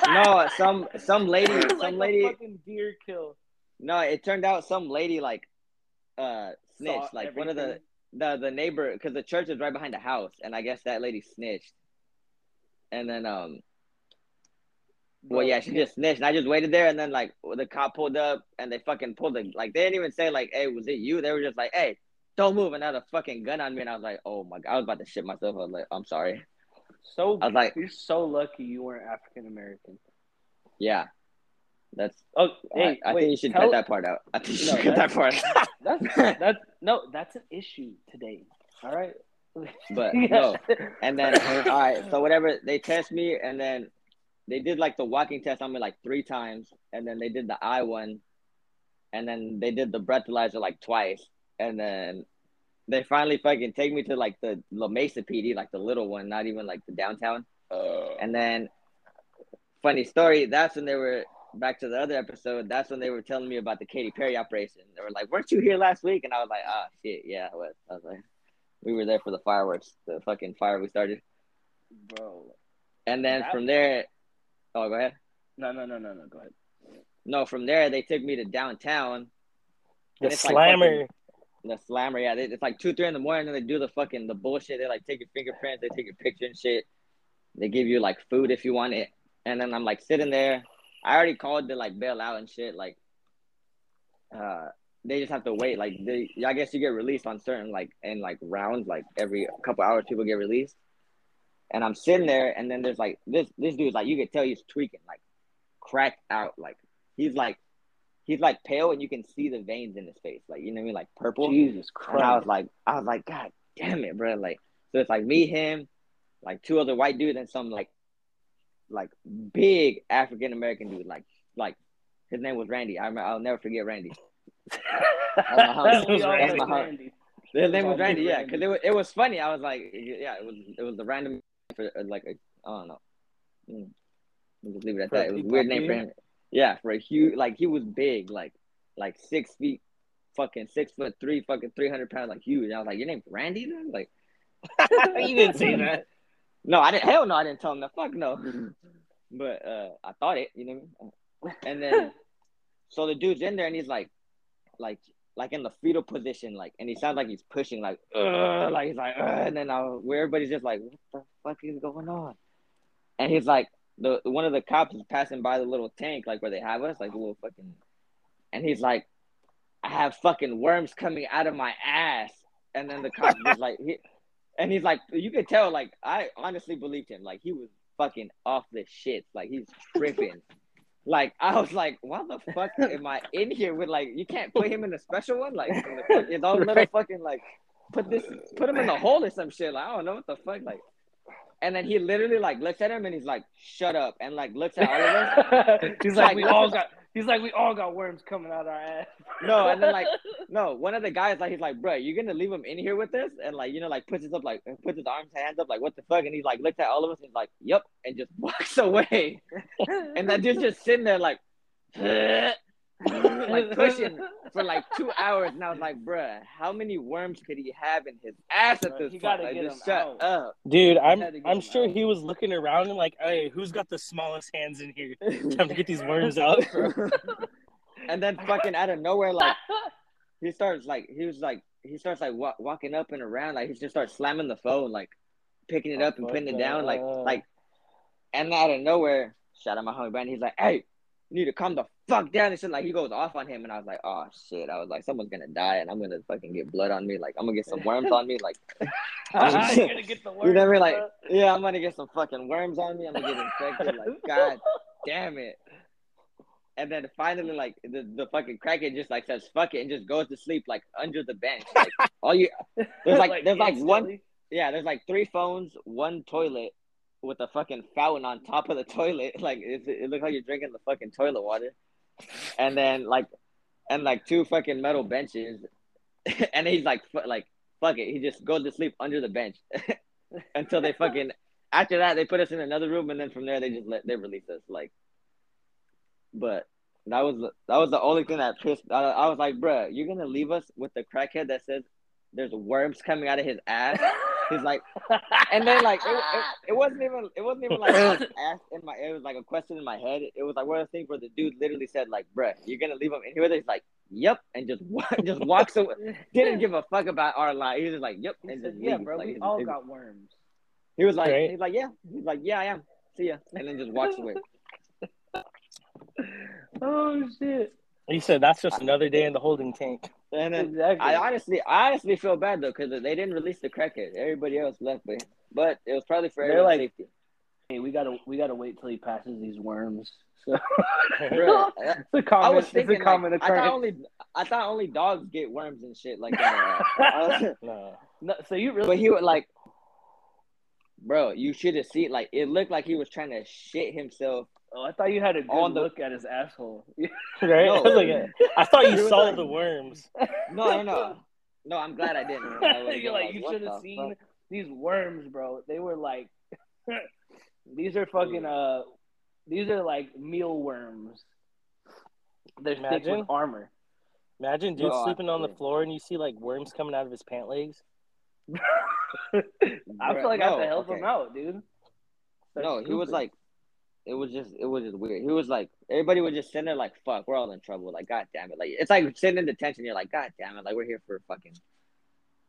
No, some some lady, like some a lady. fucking deer kill. No, it turned out some lady like, uh, Saw snitched. Like one of the the the neighbor, because the church is right behind the house, and I guess that lady snitched. And then um, well, yeah, she just snitched. And I just waited there, and then like the cop pulled up, and they fucking pulled the like. They didn't even say like, "Hey, was it you?" They were just like, "Hey, don't move," and had a fucking gun on me, and I was like, "Oh my god!" I was about to shit myself. I was like, "I'm sorry." So I was like, you're so lucky you weren't African American. "Yeah, that's." Oh, hey, I, I wait, think you should tell- cut that part out. I think you No, should cut that part. That's that's no, that's an issue today. All right. But no, and then all right, so whatever they test me, and then they did like the walking test on me like three times, and then they did the eye one, and then they did the breathalyzer like twice, and then they finally fucking take me to like the La Mesa PD, like the little one, not even like the downtown. And then, funny story, that's when they were back to the other episode. That's when they were telling me about the Katy Perry operation. They were like, "Weren't you here last week?" And I was like, "Ah, shit, yeah, I was." I was like, "We were there for the fireworks, the fucking fire we started." bro. And then That- from there, oh, go ahead. No, no, no, no, no. Go ahead. No, from there they took me to downtown. The And it's like slammer. The slammer, yeah. They, it's like two, three in the morning, and they do the fucking the bullshit. They like take your fingerprints, they take your picture and shit. They give you like food if you want it, and then I'm like sitting there. I already called to like bail out and shit. Like, uh, they just have to wait. Like, they, I guess you get released on certain like in like rounds. Like every couple hours, people get released. And I'm sitting there, and then there's like this this dude's like you could tell he's tweaking, like cracked out. Like he's like he's like pale, and you can see the veins in his face, like you know what I mean, like purple. Jesus Christ! And I was like, I was like, God damn it, bro. Like, so it's like me, him, like two other white dudes, and some like like big African American dude, like like his name was Randy. I remember, I'll never forget Randy. That was We all Randy. like Randy. Name was Randy, yeah, because it was, it was funny. I was like, yeah, it was it was the random for uh, like a, I don't know. Mm. Just leave it at For that. It was a weird name for him. Yeah, for a huge like he was big, like like six feet, fucking six foot three, fucking three hundred pounds, like huge. And I was like, your name's Randy, then? Like, you didn't say that. no, I didn't. Hell no, I didn't tell him that. Fuck no. but uh, I thought it, you know. What I mean? And then, so the dude's in there, and he's like, like, like in the fetal position, like, and he sounds like he's pushing, like, like he's like, and then I, where everybody's just like, what the fuck is going on? And he's like, the one of the cops is passing by the little tank, like where they have us, like the little fucking, and he's like, I have fucking worms coming out of my ass, and then the cop was like, he, and he's like, you could tell, like, I honestly believed him, like he was fucking off the shit, like he's tripping. Like I was like, why the fuck am I in here with like you can't put him in a special one? Like the fuck- little fucking like put this put him in the hole or some shit. Like I don't know what the fuck like. And then he literally like looks at him and he's like, shut up and like looks at all of us. he's Like, like, we all got. He's like, we all got worms coming out our ass. No, and then like no, one of the guys like he's like, bro, you're gonna leave him in here with us? And like, you know, like puts his up like puts his arms hands up, like what the fuck? And he like looks at all of us and he's like, Yep, and just walks away. And that dude's just sitting there like Mm, like pushing for like two hours, and I was like, "Bruh, how many worms could he have in his ass at this point? gotta Like, just shut out. up." Dude, I'm had to get I'm sure out. he was looking around and like, hey, who's got the smallest hands in here? Time to get these worms out. and then fucking out of nowhere, like he starts like he was like he starts like wa- walking up and around, like he just starts slamming the phone, like picking it Oh, up and fuck putting it no. down, like like, and out of nowhere, shout out my homie Brandon, he's like, "Hey." You need to calm the fuck down and shit. Like he goes off on him, and I was like, "Oh shit!" I was like, "Someone's gonna die, and I'm gonna fucking get blood on me. Like I'm gonna get some worms on me. Like You're gonna get the worms. You know what I mean? Like, yeah, I'm gonna get some fucking worms on me. I'm gonna get infected. Like, god damn it. And then finally, like, the, the fucking crackhead just like says fuck it and just goes to sleep like under the bench. Like, all you there's like, there's like one yeah, there's like three phones, one toilet with a fucking fountain on top of the toilet. Like it, it looks like you're drinking the fucking toilet water. And then like and like two fucking metal benches. and he's like fu- like fuck it. He just goes to sleep under the bench until they fucking after that they put us in another room and then from there they just let they release us like but that was that was the only thing that pissed I, I was like bruh you're gonna leave us with the crackhead that says there's worms coming out of his ass he's like and then like it, it, it wasn't even it wasn't even like an ass in my it was like a question in my head it was like one of the things where the dude literally said like bruh you're gonna leave him in here with us?" he's like yep and just wa- just walks away didn't give a fuck about our life he was just like yep He and said, just yeah, leaves. bro, Like, we all it- got worms. he was like, Right. he's like, yeah. He's like, yeah, I am. See ya. And then just walks away. Oh shit! He said that's just another day in the holding tank. And then Exactly. I honestly, I honestly feel bad though because they didn't release the crackhead. Everybody else left, but but it was probably for They're like- safety. hey, we gotta we gotta wait till he passes these worms. So Bro, it's a I common, was it's thinking, a common like, I thought only, I thought only dogs get worms and shit like that. Was- No. No, so you really? but he would like, bro, you should have seen like it looked like he was trying to shit himself. Oh, I thought you had a good On the- look at his asshole. Right? No. I, was like, I thought you saw like- the worms. No, no, no, no. I'm glad I didn't. I would've You're been like, you should have seen fuck? these worms, bro. They were like, these are fucking uh, these are like mealworms. They're thick Imagine. with armor. Imagine dude Oh, sleeping on the floor and you see like worms coming out of his pant legs. I feel like I have to No, help him out, dude. That's no, he was like, it was just, it was just weird. He was like, everybody was just sitting there like, fuck, we're all in trouble. Like, god damn it. Like, it's like sitting in detention. You're like, god damn it. Like, we're here for fucking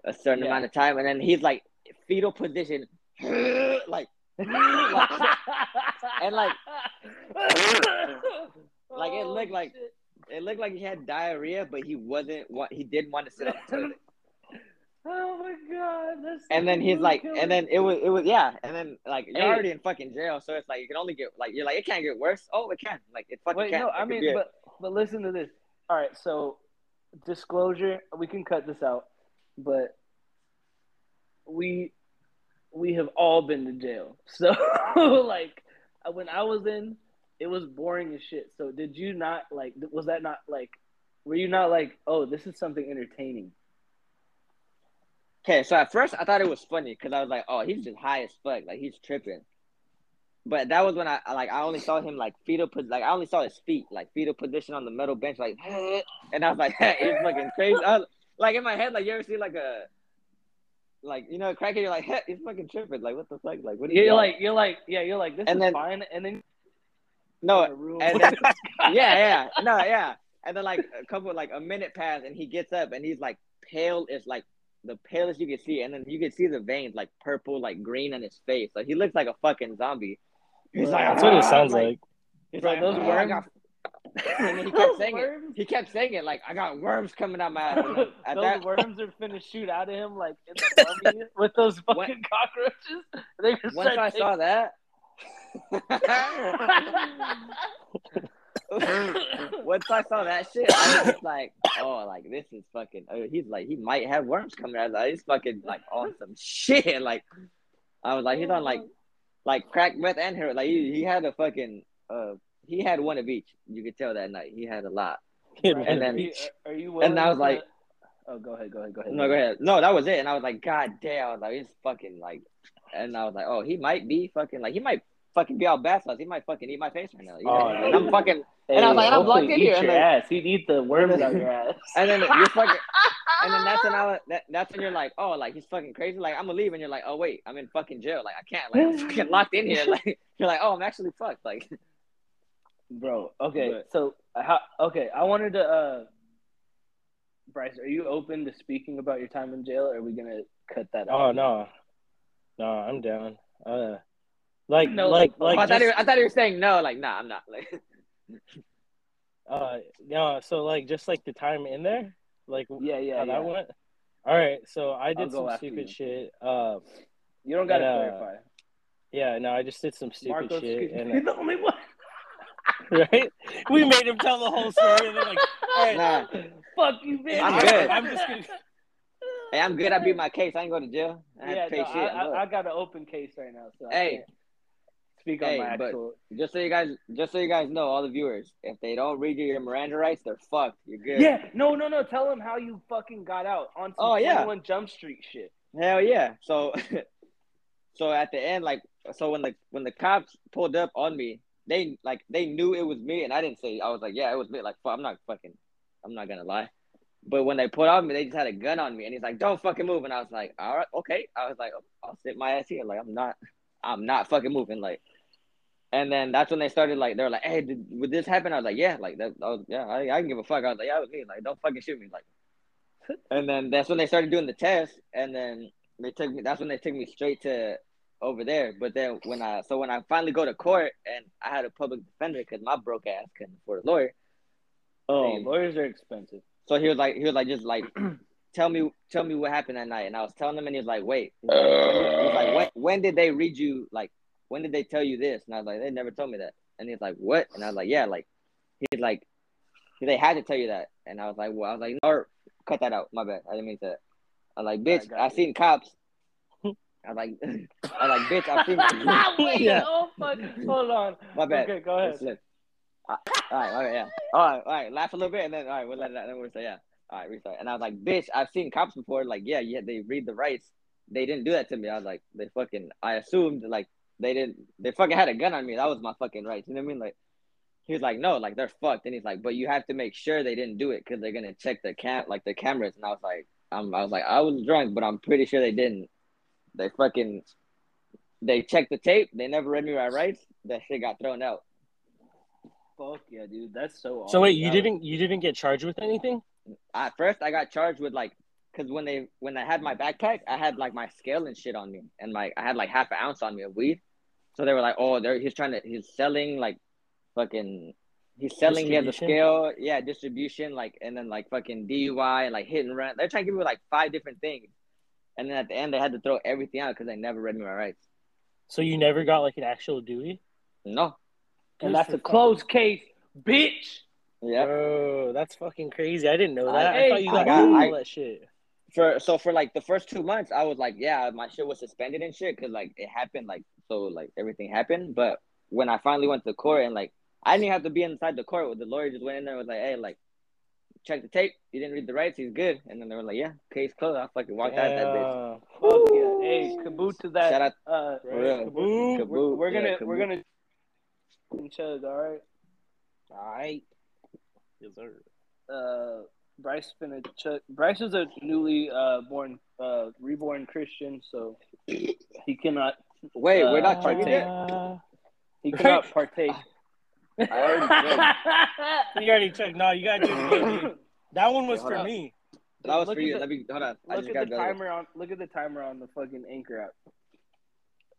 a certain Yeah. amount of time. And then he's like, fetal position, like, and like, like it looked oh, like- Oh, it looked like he had diarrhea, but he wasn't, what he didn't want to sit on the toilet. Oh my god, that's And then he's like, and then it was, it was, yeah. And then like, you're already in fucking jail. So it's like, you can only get, like, you're like, it can't get worse. Oh, it can. Like, it fucking Wait, can. no, I mean, but but listen to this. All right, so disclosure, we can cut this out, but we we have all been to jail. So like, when I was in, it was boring as shit. So did you not like? Was that not like? Were you not like, oh, this is something entertaining? Okay, so at first I thought it was funny because I was like, oh, he's just high as fuck, like he's tripping. But that was when I like I only saw him like fetal pos- like I only saw his feet like fetal position on the metal bench like and I was like it's fucking crazy. Was, like in my head like you ever see like a like you know cracking you're like he's fucking tripping like what the fuck like what are you you're doing? like you're like yeah you're like this And is then- fine, and then no and then yeah yeah no yeah and then like a couple like a minute passed and he gets up and he's like pale as like the palest you can see and then you can see the veins like purple like green on his face like he looks like a fucking zombie. He's like That's what it "Ah," sounds like, like. He's like, those "Oh, I worms- got-" and then he kept saying it. He kept saying it like, "I got worms coming out my ass." And then At those that, worms are finna shoot out of him like in the with those fucking When- cockroaches. They once I taking- saw that, once I saw that shit, I was just like, "Oh, like this is fucking." Uh, he's like, he might have worms coming out. Like, he's fucking like awesome shit. Like, I was like, he's on like, like crack meth and heroin. Like, he, he had a fucking, uh, he had one of each. You could tell that night he had a lot. And then- are you, are you and I was like- to- oh, go ahead, go ahead, go ahead. No, go ahead. No, that was it. And I was like, God damn. I was like, it's fucking like, and I was like, oh, he might be fucking like, he might fucking be all backslash. He might fucking eat my face right now. You know? Oh, and I'm fucking, Hey, and I was like, I'm hopefully locked in eat here, and Your ass. He'd eat the worms out your ass. and then you're fucking, and then that's when I was, that, that's when you're like, oh, like he's fucking crazy. Like I'm gonna leave, and you're like, oh wait, I'm in fucking jail. Like I can't, like I'm fucking locked in here. Like you're like, oh, I'm actually fucked. Like Bro, okay, But- so how? Okay, I wanted to. uh Bryce, are you open to speaking about your time in jail? Or are we gonna cut that out? Oh no, no, I'm down. Uh, like, No, like, like, oh, I thought, just, were, I thought you were saying no. Like nah, I'm not. Like uh, no. So like, just like the time in there, like Yeah, yeah, yeah. that went. All right, so I did some stupid you. shit. Uh, You don't gotta And, uh, clarify. yeah, no, I just did some stupid Marcos, shit, and you're the only one. right, we made him tell the whole story, and then like, right, nah. Fuck you, man. I'm good. I'm just gonna. Hey, I'm good. I beat my case. I ain't going to jail. I Yeah, no, shit. I, I, I got an open case right now, so Hey. Speak Hey, on my but- actual. Just so you guys, just so you guys know, all the viewers, if they don't read you your Miranda rights, they're fucked. You're good. Yeah, no, no, no. Tell them how you fucking got out on some Oh, yeah. 21 Jump Street shit. Hell yeah. So, so at the end, like, so when the when the cops pulled up on me, they like they knew it was me, and I didn't say. I was like, yeah, it was me. Like, I'm not fucking, I'm not gonna lie. But when they pulled on me, they just had a gun on me, and he's like, "Don't fucking move." And I was like, "All right, okay." I was like, "I'll sit my ass here." Like, I'm not, I'm not fucking moving. Like, and then that's when they started like, they're like, "Hey, did, would this happen?" I was like, "Yeah." Like that. I was, yeah, I, I can give a fuck. I was like, "Yeah, it was me." Like, don't fucking shoot me. Like, and then that's when they started doing the test, and then they took me. That's when they took me straight to over there. But then when I, so when I finally go to court, and I had a public defender because my broke ass couldn't afford a lawyer. Oh, Um, lawyers are expensive. so he was like, he was like, just like, tell me, tell me what happened that night. And I was telling him, and he was like, wait, he's like, when, did, he's like, when, when did they read you? Like, when did they tell you this? And I was like, they never told me that. And he's like, what? And I was like, yeah, like, he's like, they had to tell you that. And I was like, well, I was like, no, cut that out. My bad. I didn't mean to. I was like, bitch, got I you. seen cops. I was like, I was like, bitch, I seen. Wait, Yeah. oh fuck. Hold on. My bad. Okay, go ahead. Slip. All right, all right, yeah. All right, all right. Laugh a little bit, and then all right, we'll let it out. Then we'll say, yeah. All right, restart. And I was like, bitch, I've seen cops before. Like, yeah, yeah, they read the rights. They didn't do that to me. I was like, they fucking. I assumed like they didn't. They fucking had a gun on me. That was my fucking rights. You know what I mean? Like, he was like, no, like they're fucked. And he's like, but you have to make sure they didn't do it because they're gonna check the cam, like the cameras. And I was like, I'm, I was like, I was drunk, but I'm pretty sure they didn't. They fucking. They checked the tape. They never read me my rights. That shit got thrown out. Fuck yeah, dude. That's so awesome. So wait, you That- didn't you didn't get charged with anything? at first I got charged with like because when they when I had my backpack, I had like my scale and shit on me, and like I had like half an ounce on me of weed. So they were like, "Oh, they're he's trying to he's selling like fucking he's selling he has a scale, yeah, distribution like and then like fucking DUI and like hit and run. They're trying to give me like five different things, and then at the end they had to throw everything out because they never read me my rights. So you never got like an actual Dewey? No, And that's a closed case, bitch. yeah. Bro, that's fucking crazy. I didn't know that. I, hey, thought you got, got- all that shit. For so for like the first two months, I was like, yeah, my shit was suspended and shit because like it happened, like so like everything happened. But when I finally went to court and like I didn't have to be inside the court. The lawyer just went in there and was like, "Hey, like, check the tape. You didn't read the rights. He's good." And then they were like, "Yeah, case closed." I fucking walked out that bitch. Yeah. Fuck yeah. Hey, kaboot to that. Shout out- Uh, For real. Kaboom. we're, Kaboot. we're gonna Yeah, we're gonna and chug. All right. Alright. Yes, sir. Uh, Bryce finna chug. Bryce is a newly uh born uh reborn Christian, so he cannot Wait, we're not Uh, chugging it. Uh, he cannot partake. I already chugged. you already checked. No, you gotta do it. That one was Hold for up. me. That was Look for you. the- Let me hold on. I Look just at gotta the go. timer on. Look at the timer on the fucking anchor app.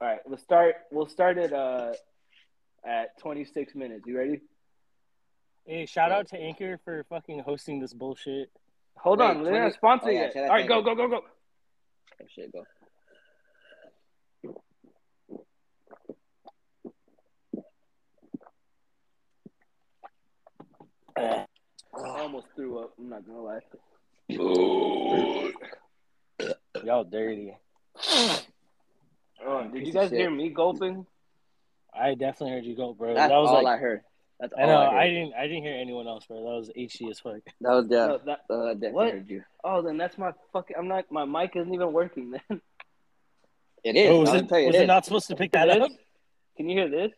All right, we'll start. We'll start it uh at 26 minutes. You ready? Hey, shout out to Anchor for fucking hosting this bullshit. Hold Wait, on, they're 20 not sponsored oh, yeah, yet. shout out All right, go Anchor. go go go. Oh, shit, go. I almost threw up. I'm not gonna lie. Y'all dirty. Oh, did Piece you of guys shit. hear me gulping? I definitely heard you go, bro. That's that was all like I heard. That's all I know. I, I, didn't. I didn't hear anyone else, bro. That was HD as fuck. That was yeah. No, that, Uh, definitely What? heard you. oh, then that's my fucking. I'm not. My mic isn't even working. Then It is. Oh, was it, you was it it is. not supposed to pick that up? Can you hear this?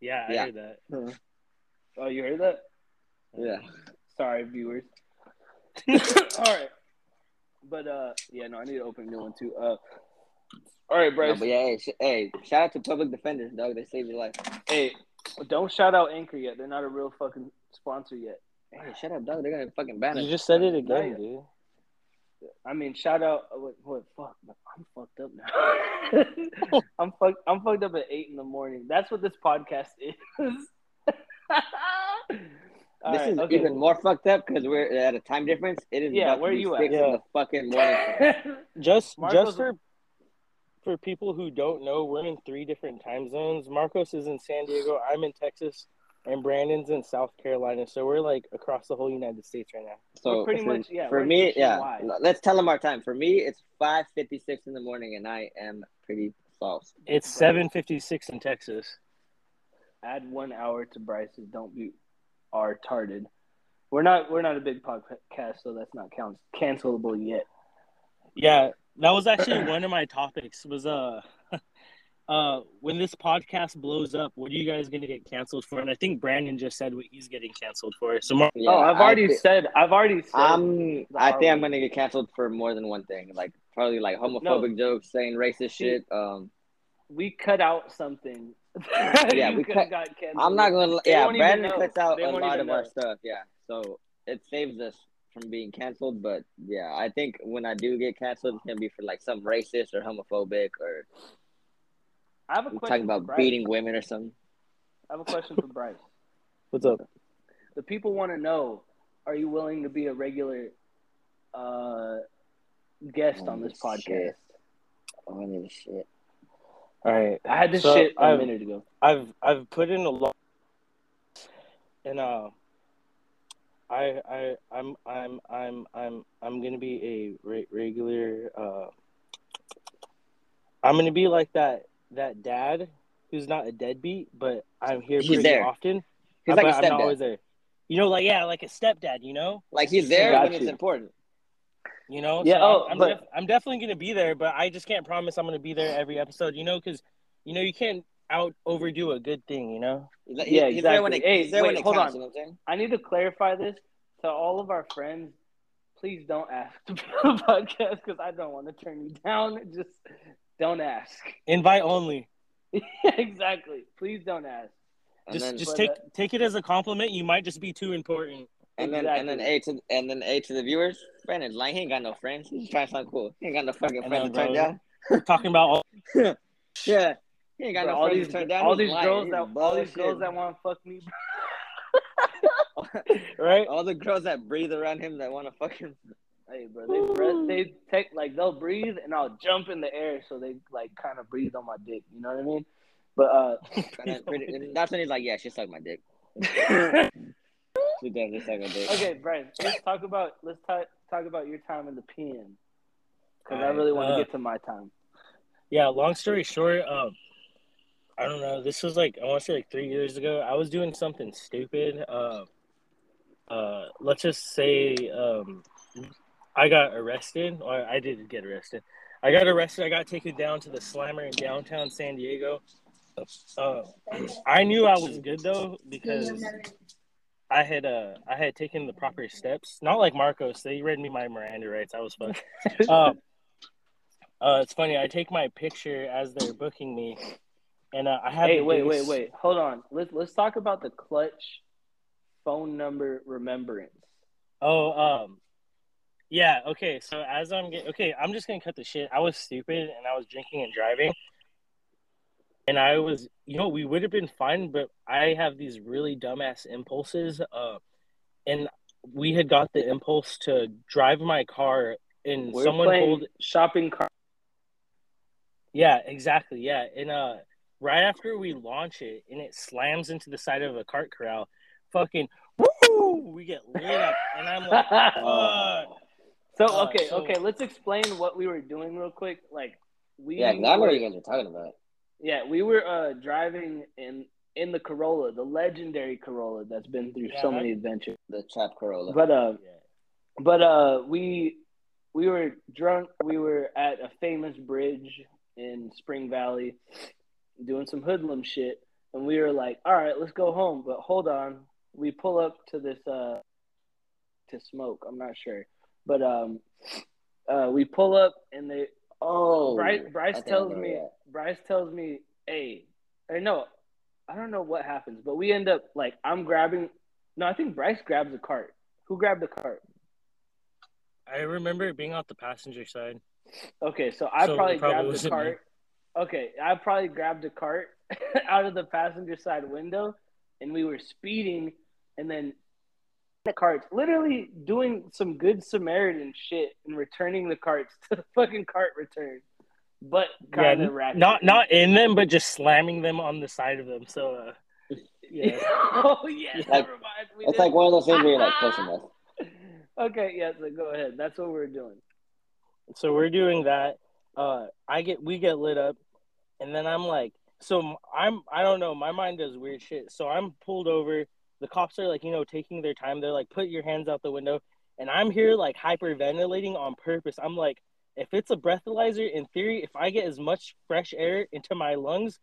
Yeah, I Yeah. heard that. Oh, you heard that? Yeah. Sorry, viewers. all right, but uh, yeah, no, I need to open a new one too. Uh, all right, No, but yeah, hey, sh- hey, shout out to public defenders, dog. They saved your life. Hey, don't shout out Anchor yet. They're not a real fucking sponsor yet. Hey, shut up, dog. They're gonna fucking ban us. You just said it again, yet. dude. I mean, shout out. uh, What? what fuck. I'm fucked up now. I'm fucked. I'm fucked up at eight in the morning. That's what this podcast is. This right, is okay. even more fucked up because we're at a time difference. It is Yeah, where be you at? six in Yeah. the fucking morning. Just Marcos- just for for people who don't know, we're in three different time zones. Marcos is in San Diego, I'm in Texas, and Brandon's in South Carolina. So we're like across the whole United States right now. So We're pretty for, much- yeah, For me, yeah. nationwide. l- Let's tell them our time. For me, it's five fifty six in the morning, and I am pretty sauce. It's seven fifty six in Texas. Add one hour to Bryce's. Don't be retarded. We're not. We're not a big podcast, so that's not count cancelable yet. Yeah, that was actually one of my topics. Was uh, uh, when this podcast blows up, what are you guys gonna get canceled for? And I think Brandon just said what he's getting canceled for. So Mar- Yeah, oh, I've already thi- said. I've already said. I'm. I R think I'm gonna get canceled for more than one thing. Like probably like homophobic jokes, saying racist See, shit. Um, we cut out something. Yeah, we cut- got canceled. I'm not gonna. They Yeah, Brandon know. cuts out They a lot even of our stuff. Yeah, so it saves us from being canceled. But yeah, I think when I do get canceled, it's gonna be for like some racist or homophobic or I have a question talking for about Bryce. beating women or something. I have a question for Bryce. what's up? The people want to know: Are you willing to be a regular uh, guest on this podcast? shit. Oh, I need shit. All right, I had this So, shit a I've- minute ago. I've I've put in a lot, and uh, I I I'm I'm I'm I'm I'm gonna be a re- regular. Uh, I'm gonna be like that that dad who's not a deadbeat, but I'm here He's pretty there. often. He's but like a I'm not stepdad. always there. You know, like yeah, like a stepdad. You know, Like he's there Got when it's important. you know. Yeah, So oh, I'm, I'm, but- def- I'm definitely gonna be there, but I just can't promise I'm gonna be there every episode. You know, because you know you can't out overdo a good thing. You know. Like, Yeah, there when it, exactly. Hey, wait, it hold counts. on. You know? I need to clarify this to all of our friends. Please don't ask to be on the podcast because I don't want to turn you down. Just don't ask. Invite only. exactly. Please don't ask. And just then just take take it as a compliment. You might just be too important. and then and then. A to and then A to the viewers. Brandon's lying. He ain't got no friends. He's trying to sound cool. He ain't got no fucking friends to turn down. We're talking about all Yeah. He ain't got Bro, no all these to down. all these lying. girls He's that all these girls that want to fuck me. right. all the girls that breathe around him that want to fuck him. Hey, bro, they breath, they take like they'll breathe and I'll jump in the air so they like kind of breathe on my dick. You know what I mean? But uh, pretty- that's when he's like, "Yeah, she sucked my dick. She definitely sucked my dick." okay, Brian, let's talk about let's talk talk about your time in the pen because I Alright, really want to uh, get to my time. Yeah. Long story short, um, I don't know. This was like I want to say like three years ago. I was doing something stupid. Uh, uh, let's just say um, I got arrested, or I didn't get arrested. I got arrested. I got taken down to the Slammer in downtown San Diego. Uh, I knew I was good though because I had uh I had taken the proper steps. Not like Marcos. They read me my Miranda rights. I was fun. um, uh, it's funny. I take my picture as they're booking me, and uh, I have. Hey, wait, wait, wait. Hold on. Let's let's talk about the clutch phone number remembrance. Oh, um, yeah. Okay. So as I'm getting okay, I'm just gonna cut the shit. I was stupid and I was drinking and driving, and I was, you know, we would have been fine, but I have these really dumbass impulses. Uh, and we had got the impulse to drive my car, and We're someone playing pulled. shopping cart. Yeah, exactly. Yeah, and uh, right after we launch it, and it slams into the side of a cart corral, fucking woo! We get lit up, and I'm like, fuck. so Uh, okay, so- okay. Let's explain what we were doing real quick. Like we, Yeah, 'cause I know what you guys are talking about. yeah, we were uh driving in in the Corolla, the legendary Corolla that's been through so many adventures. The trap Corolla. But uh, Yeah. but uh, we we were drunk. We were at a famous bridge in Spring Valley, doing some hoodlum shit, and we were like, "All right, let's go home." But hold on, we pull up to this uh to smoke. I'm not sure, but um, uh, we pull up and they oh, Bryce, Bryce tells me that. Bryce tells me, "Hey, or no, I don't know what happens, but we end up like I'm grabbing. No, I think Bryce grabs the cart. Who grabbed the cart? I remember it being off the passenger side. Okay, so I So probably, probably grabbed the wasn't me. cart. Okay, I probably grabbed a cart out of the passenger side window, and we were speeding, and then the carts literally doing some good Samaritan shit and returning the carts to the fucking cart return, but Yeah, kind of n- not not in them, but just slamming them on the side of them. So, uh, yeah, oh yeah, Like- never mind. We It's like one of those things where you're like pushing us. okay, yeah. So go ahead. That's what we're doing. so we're doing that. Uh, I get we get lit up, and then I'm like, so I'm I don't know. My mind does weird shit. So I'm pulled over. The cops are like, you know, taking their time. They're like, put your hands out the window, and I'm here like hyperventilating on purpose. I'm like, if it's a breathalyzer, in theory, if I get as much fresh air into my lungs,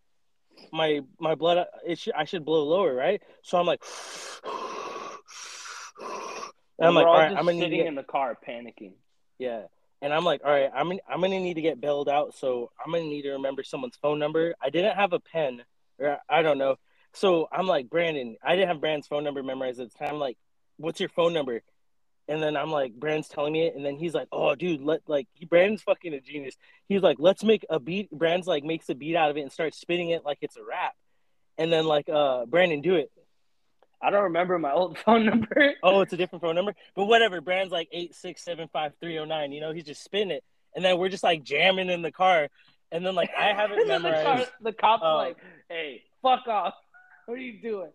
my my blood it should I should blow lower, right? So I'm like, and I'm like, all all right, I'm gonna need to sitting get in the car panicking. yeah. And I'm like, all right, I'm I'm gonna need to get bailed out, so I'm gonna need to remember someone's phone number. I didn't have a pen, or I don't know. So I'm like, Brandon, I didn't have Brandon's phone number memorized at the time. I'm like, what's your phone number? And then I'm like, Brandon's telling me it, and then he's like, oh, dude, let like he, Brandon's fucking a genius. He's like, let's make a beat. Brandon's like makes a beat out of it and starts spinning it like it's a rap. And then like, uh, Brandon, do it. I don't remember my old phone number. oh, it's a different phone number. But whatever, Brand's like eight six seven five three zero nine. You know, he's just spinning it, and then we're just like jamming in the car, and then like I haven't then the, car, the cops Oh. like, "Hey, fuck off! What are you doing?"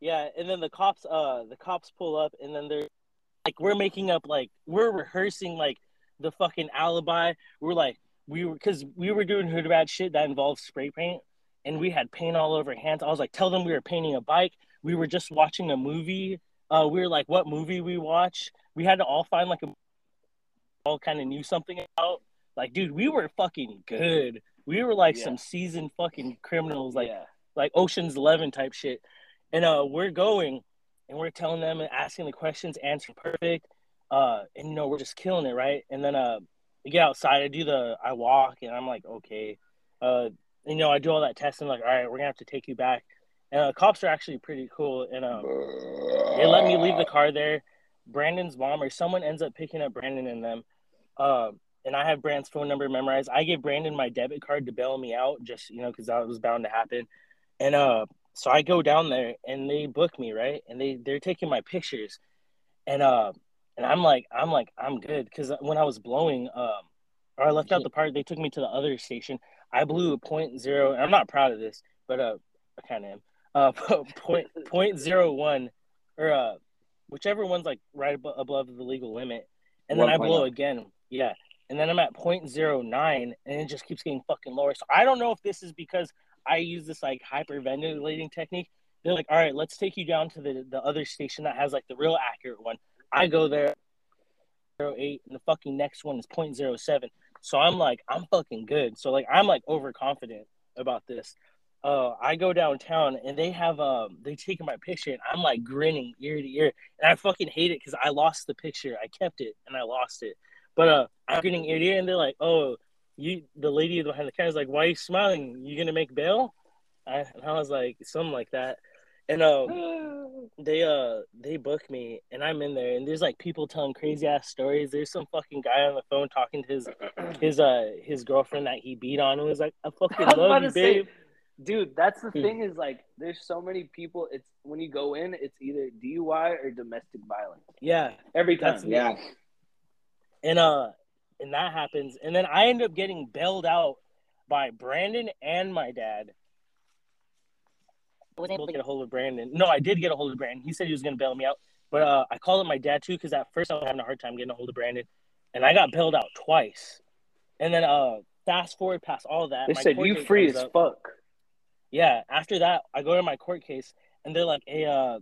Yeah, and then the cops, uh, the cops pull up, and then they're like, we're making up like we're rehearsing like the fucking alibi. We're like we were because we were doing hood rat shit that involves spray paint, and we had paint all over hands. I was like, tell them we were painting a bike. We were just watching a movie. Uh, we were like, what movie we watch? We had to all find like a all kind of knew something about. Like, dude, we were fucking good. We were like Yeah. some seasoned fucking criminals, like yeah, like Ocean's Eleven type shit. And uh, we're going and we're telling them and asking the questions, answering perfect. Uh, and you know we're just killing it, right? And then uh, we get outside. I do the I walk and I'm like, okay. Uh, you know I do all that testing. Like, all right, we're gonna have to take you back. And uh, cops are actually pretty cool. And um, they let me leave the car there. Brandon's mom or someone ends up picking up Brandon and them. Um, and I have Brandon's phone number memorized. I give Brandon my debit card to bail me out, just you know, because that was bound to happen. And uh, so I go down there and they book me right, and they they're taking my pictures, and uh, and I'm like I'm like I'm good because when I was blowing, um, or I left out the part, they took me to the other station. I blew a point zero. And I'm not proud of this, but uh, I kind of am. Uh, point point zero one, or uh, whichever one's like right abo- above the legal limit, and then I blow 1.0. again. Yeah, and then I'm at point zero nine, and it just keeps getting fucking lower. So I don't know if this is because I use this like hyperventilating technique. They're like, all right, let's take you down to the the other station that has like the real accurate one. I go there, 08, and the fucking next one is 0.07. So I'm like, I'm fucking good. So like, I'm like overconfident about this. Uh, I go downtown and they have um they taking my picture and I'm like grinning ear to ear and I fucking hate it because I lost the picture. I kept it and I lost it. But uh, I'm grinning ear to ear and they're like, oh, you the lady behind the counter is like, why are you smiling? You gonna make bail? I, and I was like, something like that. And um, they uh they book me and I'm in there and there's like people telling crazy ass stories. There's some fucking guy on the phone talking to his his uh his girlfriend that he beat on and was like, I fucking I love you, say, babe. Dude, that's the Hmm. thing is like, there's so many people. It's when you go in, it's either DUI or domestic violence Yeah. every time. That's- Yeah. And uh and that happens. And then I end up getting bailed out by Brandon and my dad. I was able to get a hold of Brandon. No, I did get a hold of Brandon. He said he was gonna bail me out. But uh, I called up my dad too because at first I was having a hard time getting a hold of Brandon, and I got bailed out twice. And then uh, fast forward past all that, They my said you free comes as up. fuck. Yeah. After that, I go to my court case, and they're like, "Hey, uh,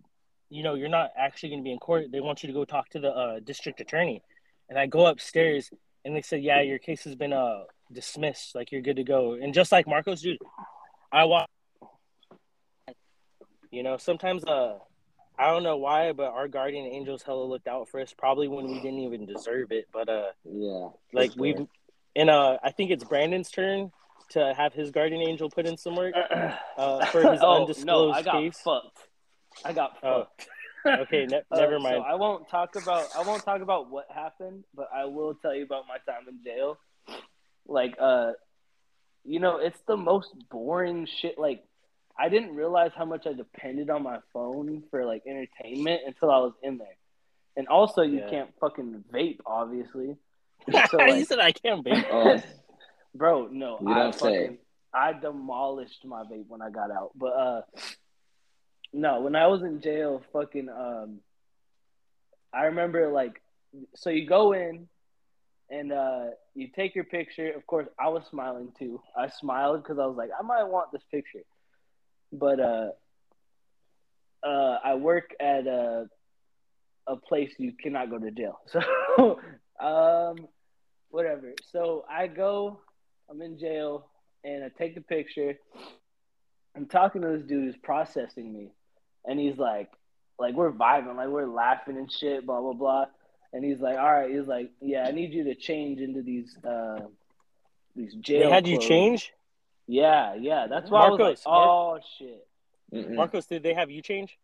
you know, you're not actually going to be in court. They want you to go talk to the uh, district attorney." And I go upstairs, and they said, "Yeah, your case has been uh dismissed. Like you're good to go." And just like Marcos, dude, I walk. You know, sometimes uh, I don't know why, but our guardian angels hella looked out for us. Probably when we didn't even deserve it, but uh, Yeah. like we've, sure. and uh, I think it's Brandon's turn to have his guardian angel put in some work uh, for his oh, undisclosed no, I got case. fucked. I got Oh, fucked. okay, ne- Uh, never so mind. I won't talk about I won't talk about what happened, but I will tell you about my time in jail. Like, uh, you know, it's the most boring shit. Like, I didn't realize how much I depended on my phone for like entertainment until I was in there. And also, you Yeah. can't fucking vape, obviously. So, he like, said I can't be. Bro, no, You I don't say. fucking I demolished my vape when I got out. But uh no, when I was in jail, fucking um I remember like so you go in and uh you take your picture. Of course, I was smiling too. I smiled because I was like, I might want this picture. But uh uh I work at a a place you cannot go to jail. So um whatever. So I go, I'm in jail, and I take the picture. I'm talking to this dude who's processing me, and he's like, like we're vibing, like we're laughing and shit, blah blah blah. And he's like, all right, he's like, yeah, I need you to change into these uh these jail. They had you change, Yeah, yeah. That's why I was Marcos, like, oh shit. mm-mm. Marcos. Did they have you change?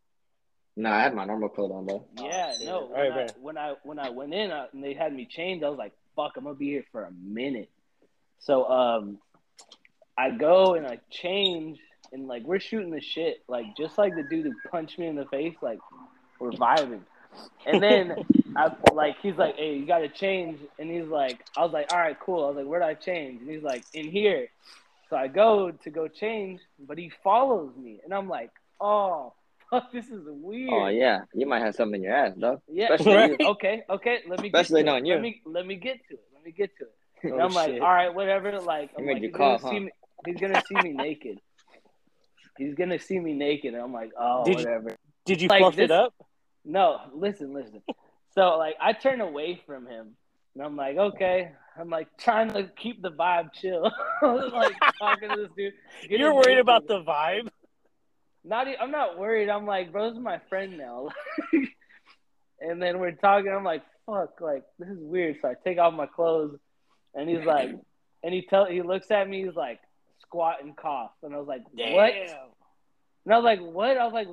No, I had my normal clothes on though. Yeah, shit. no. When, right, I, man. when I when I went in uh, and they had me changed, I was like, "Fuck, I'm gonna be here for a minute." So um, I go and I change, and like we're shooting the shit, like just like the dude who punched me in the face, like we're vibing. And then I like he's like, "Hey, you gotta change," and he's like, "I was like, all right, cool." I was like, "Where'd I change?" And he's like, "In here." So I go to go change, but he follows me, and I'm like, "Oh." Fuck, this is weird. Oh yeah, you might have something in your ass, though. Yeah. Especially Right. you. Okay. Okay. Let me. Especially get to it. you. Let me let me get to it. Let me get to it. And Oh, I'm like, shit. all right, whatever. Like, I'm like, you he's gonna cough, see huh? me. He's gonna see me naked. He's gonna see me naked, and I'm like, oh, Did you- whatever. Did you Like fluff this- it up? No, listen, listen. so like, I turn away from him, and I'm like, okay. I'm like trying to keep the vibe chill. like talking to this dude. You're worried naked. about the vibe. Not, e- I'm not worried. I'm like, bro, this is my friend now. and then we're talking. I'm like, fuck, like this is weird. So I take off my clothes, and he's like, and he tell, he looks at me. He's like, squat and cough, and I was like, what? And I was like, what? I was like,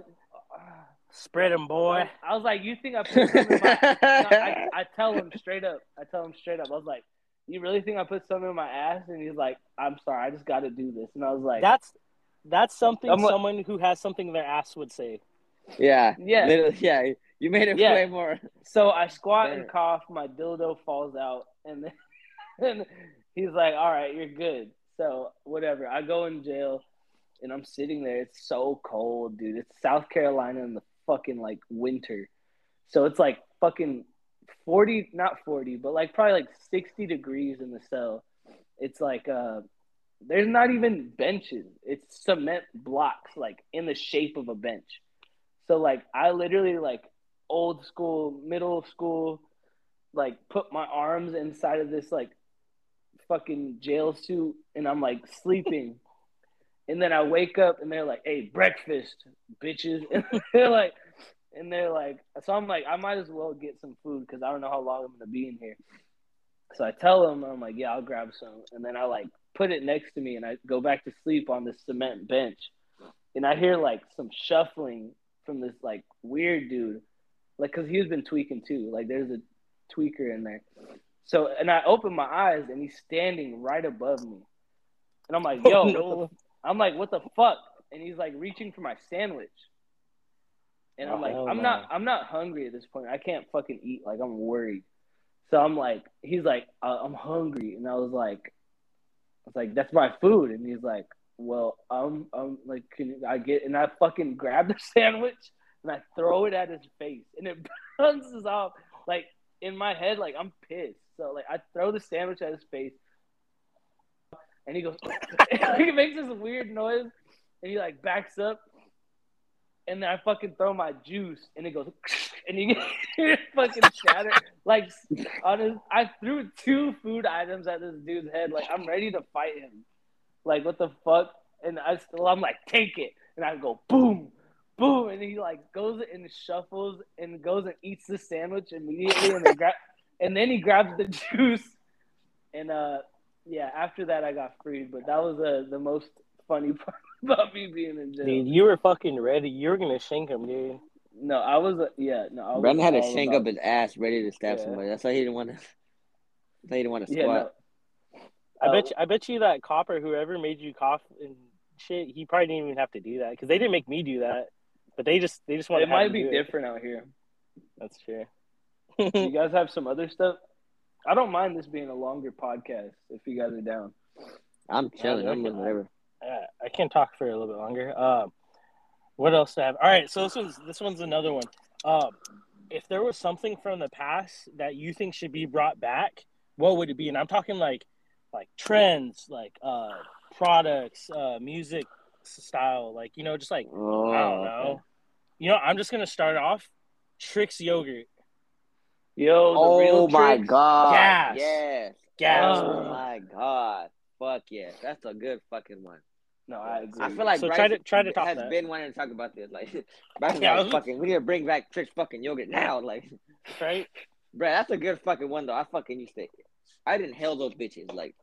Spread 'em, boy. I was like, you think I put something in my? No, I, I tell him straight up. I tell him straight up. I was like, you really think I put something in my ass? And he's like, I'm sorry, I just got to do this. And I was like, That's that's something like- someone who has something in their ass would say. yeah, Yeah. literally, yeah. You made it Yeah. way more. So I squat and cough. My dildo falls out, and then and he's like, "All right, you're good." So whatever. I go in jail, and I'm sitting there. It's so cold, dude. It's South Carolina in the fucking like winter, so it's like fucking forty, not forty, but like probably like sixty degrees in the cell. It's like uh, there's not even benches. It's cement blocks like in the shape of a bench. So like I literally like old school, middle school, like put my arms inside of this like fucking jail suit and I'm like sleeping. and then I wake up and they're like, "Hey, breakfast, bitches." And they're like and they're like so I'm like I might as well get some food cuz I don't know how long I'm going to be in here. So I tell them I'm like, "Yeah, I'll grab some." And then I like put it next to me and I go back to sleep on this cement bench. And I hear like some shuffling from this like weird dude. Like cuz he's been tweaking too. Like there's a tweaker in there. So and I open my eyes and he's standing right above me. And I'm like, yo, Oh, no. I'm like, what the fuck? And he's like reaching for my sandwich. And I'm Oh, like, I'm no. not I'm not hungry at this point. I can't fucking eat. Like I'm worried. So I'm like, he's like, uh, I'm hungry. And I was like, I was like, that's my food. And he's like, well, um, um, like, can I get? And I fucking grab the sandwich and I throw it at his face, and it bounces off. Like in my head, like I'm pissed. So like I throw the sandwich at his face, and he goes, he makes this weird noise, and he like backs up, and then I fucking throw my juice, and it goes, and he fucking shatter. Like on his, I threw two food items at this dude's head. Like I'm ready to fight him. Like what the fuck? And I still, I'm like, take it, and I go boom, boom, and he like goes and shuffles and goes and eats the sandwich immediately, and then grab, and then he grabs the juice, and uh, yeah, after that I got freed. But that was uh, the most funny part about me being in jail. Dude, you were fucking ready. You were gonna shank him, dude. No, I was uh, yeah, no, I was Brandon had to shank up his ass, ready to stab Yeah. somebody. That's why he didn't want to. That's why he didn't want to Yeah, squat. no. I bet you, I bet you that copper, whoever made you cough and shit, he probably didn't even have to do that because they didn't make me do that. But they just they just want It to might be different out here. That's true. you guys have some other stuff? I don't mind this being a longer podcast if you guys are down. I'm chilling. I I'm with can- whatever. I can talk for a little bit longer. Um, what else do I have? All right, so this one's this one's another one. Um, if there was something from the past that you think should be brought back, what would it be? And I'm talking like like trends, like uh, products, uh, music style, like you know, just like Oh, I don't know. You know, I'm just gonna start off. Trix yogurt, Yo, the Oh real my Trix. god! Gas. Yes. gas. Oh my god! Fuck yes, that's a good fucking one. No, I agree. I feel like So Bryce try to- try to top has that. been wanting to talk about this. Like, Bryce Yeah, I like, was- fucking, we need to bring back Trix fucking yogurt now. Like, right, bro, that's a good fucking one though. I fucking used to. I didn't inhale those bitches. Like,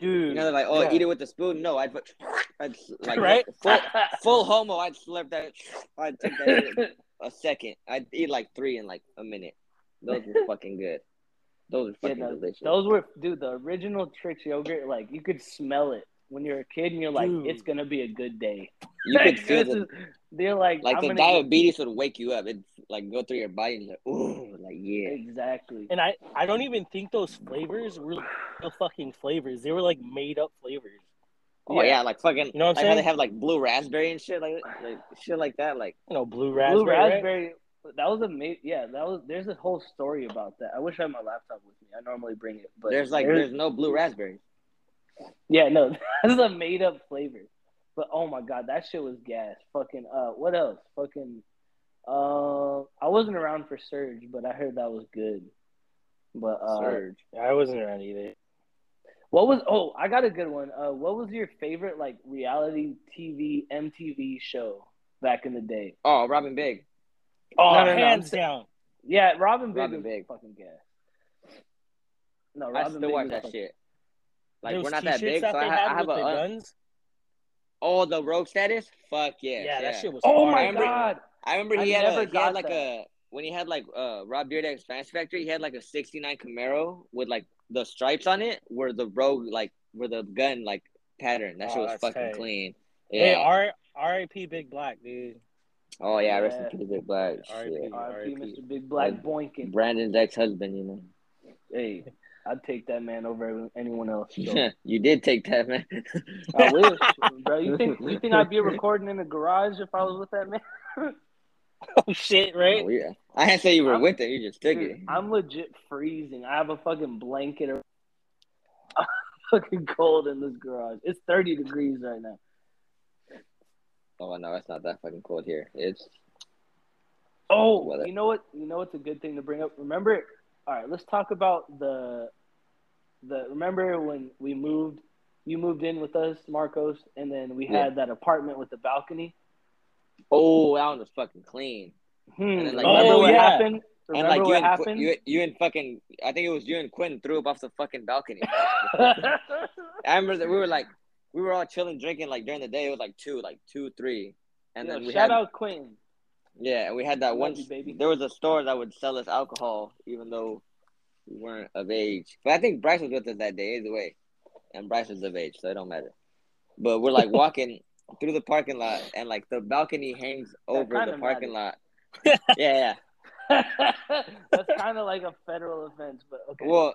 dude. you know, they're like, oh, yeah. eat it with a spoon. No, I'd put, I'd like, Right? full, full homo. I'd slurp that. I'd take that in a second. I'd eat like three in like a minute. Those were fucking good. Those are Yeah, fucking delicious. those were dude. The original Trix yogurt, like you could smell it when you're a kid, and you're like, Dude. it's gonna be a good day. you could feel this the, They're like, like I'm the diabetes would wake you up. It'd like go through your body and you're like, ooh, like yeah. exactly. And I, I don't even think those flavors were real fucking flavors. They were like made up flavors. Oh yeah, like fucking. You know what I'm like how they have like blue raspberry and shit like like shit like that. Like You know, blue raspberry. Blue right? That was a ma- yeah. That was. There's a whole story about that. I wish I had my laptop with me. I normally bring it, but there's like there's no blue raspberry. Yeah, no, that's a made up flavor. But oh my god, that shit was gas. Fucking uh what else? Fucking uh I wasn't around for Surge, but I heard that was good. But uh Surge. I wasn't around either. what was oh, I got a good one. Uh what was your favorite like reality TV MTV show back in the day? Oh, Rob and Big. Oh, No, no, no, hands I'm down. Yeah, Rob and Big Rob and Big. fucking gas. No, I Robin still Big watch that fucking- shit. Like Those we're not that t-shirts big, so that I, they ha- had I have with a the uh, guns. oh the rogue status. Fuck yes, Yeah, yeah, that shit was. Oh hard. my remember- god. I remember he I had a, he had like that. a when he had like uh Rob Dyrdek's Fantasy Factory. He had like a '69 Camaro with like the stripes on it, where the rogue like where the gun like pattern. That Oh, shit was fucking tight. clean. Hey, Yeah. R R.I.P. Big Black, dude. Oh yeah, rest Yeah. in peace, Big Black. R.I.P. Shit. R.I.P. R.I.P. Mr. Big Black Like, Boykin. Brandon's ex-husband, you know. Hey, I'd take that man over anyone else. so. you did take that, man. I wish, bro. You think you think I'd be recording in the garage if I was with that man? Oh shit, right? Oh, yeah. I didn't say you were I'm- with it. You just took it. I'm legit freezing. I have a fucking blanket. ar- fucking cold in this garage. It's 30 degrees right now. Oh no, it's not that fucking cold here. It's Oh, Weather. you know what? You know what's a good thing to bring up? Remember? All right, let's talk about the the. Remember when we moved? You moved in with us, Marcos, and then we Yeah. had that apartment with the balcony. oh, that one was fucking clean. Hmm. And then, like, remember oh, what yeah. happened? And Remember like you what and happened? you, you and fucking, I think it was you and Quinn threw up off the fucking balcony. I remember that we were like, we were all chilling, drinking like during the day. It was like two, like two, three, and Yo, then we shout had, out Quentin. yeah, and we had that one. you, baby. There was a store that would sell us alcohol, even though we weren't of age. But I think Bryce was with us that day, either way, and Bryce was of age, so it don't matter. But we're like walking through the parking lot, and like the balcony hangs over the parking matters. lot. yeah, yeah. That's kind of like a federal offense, but okay. Well,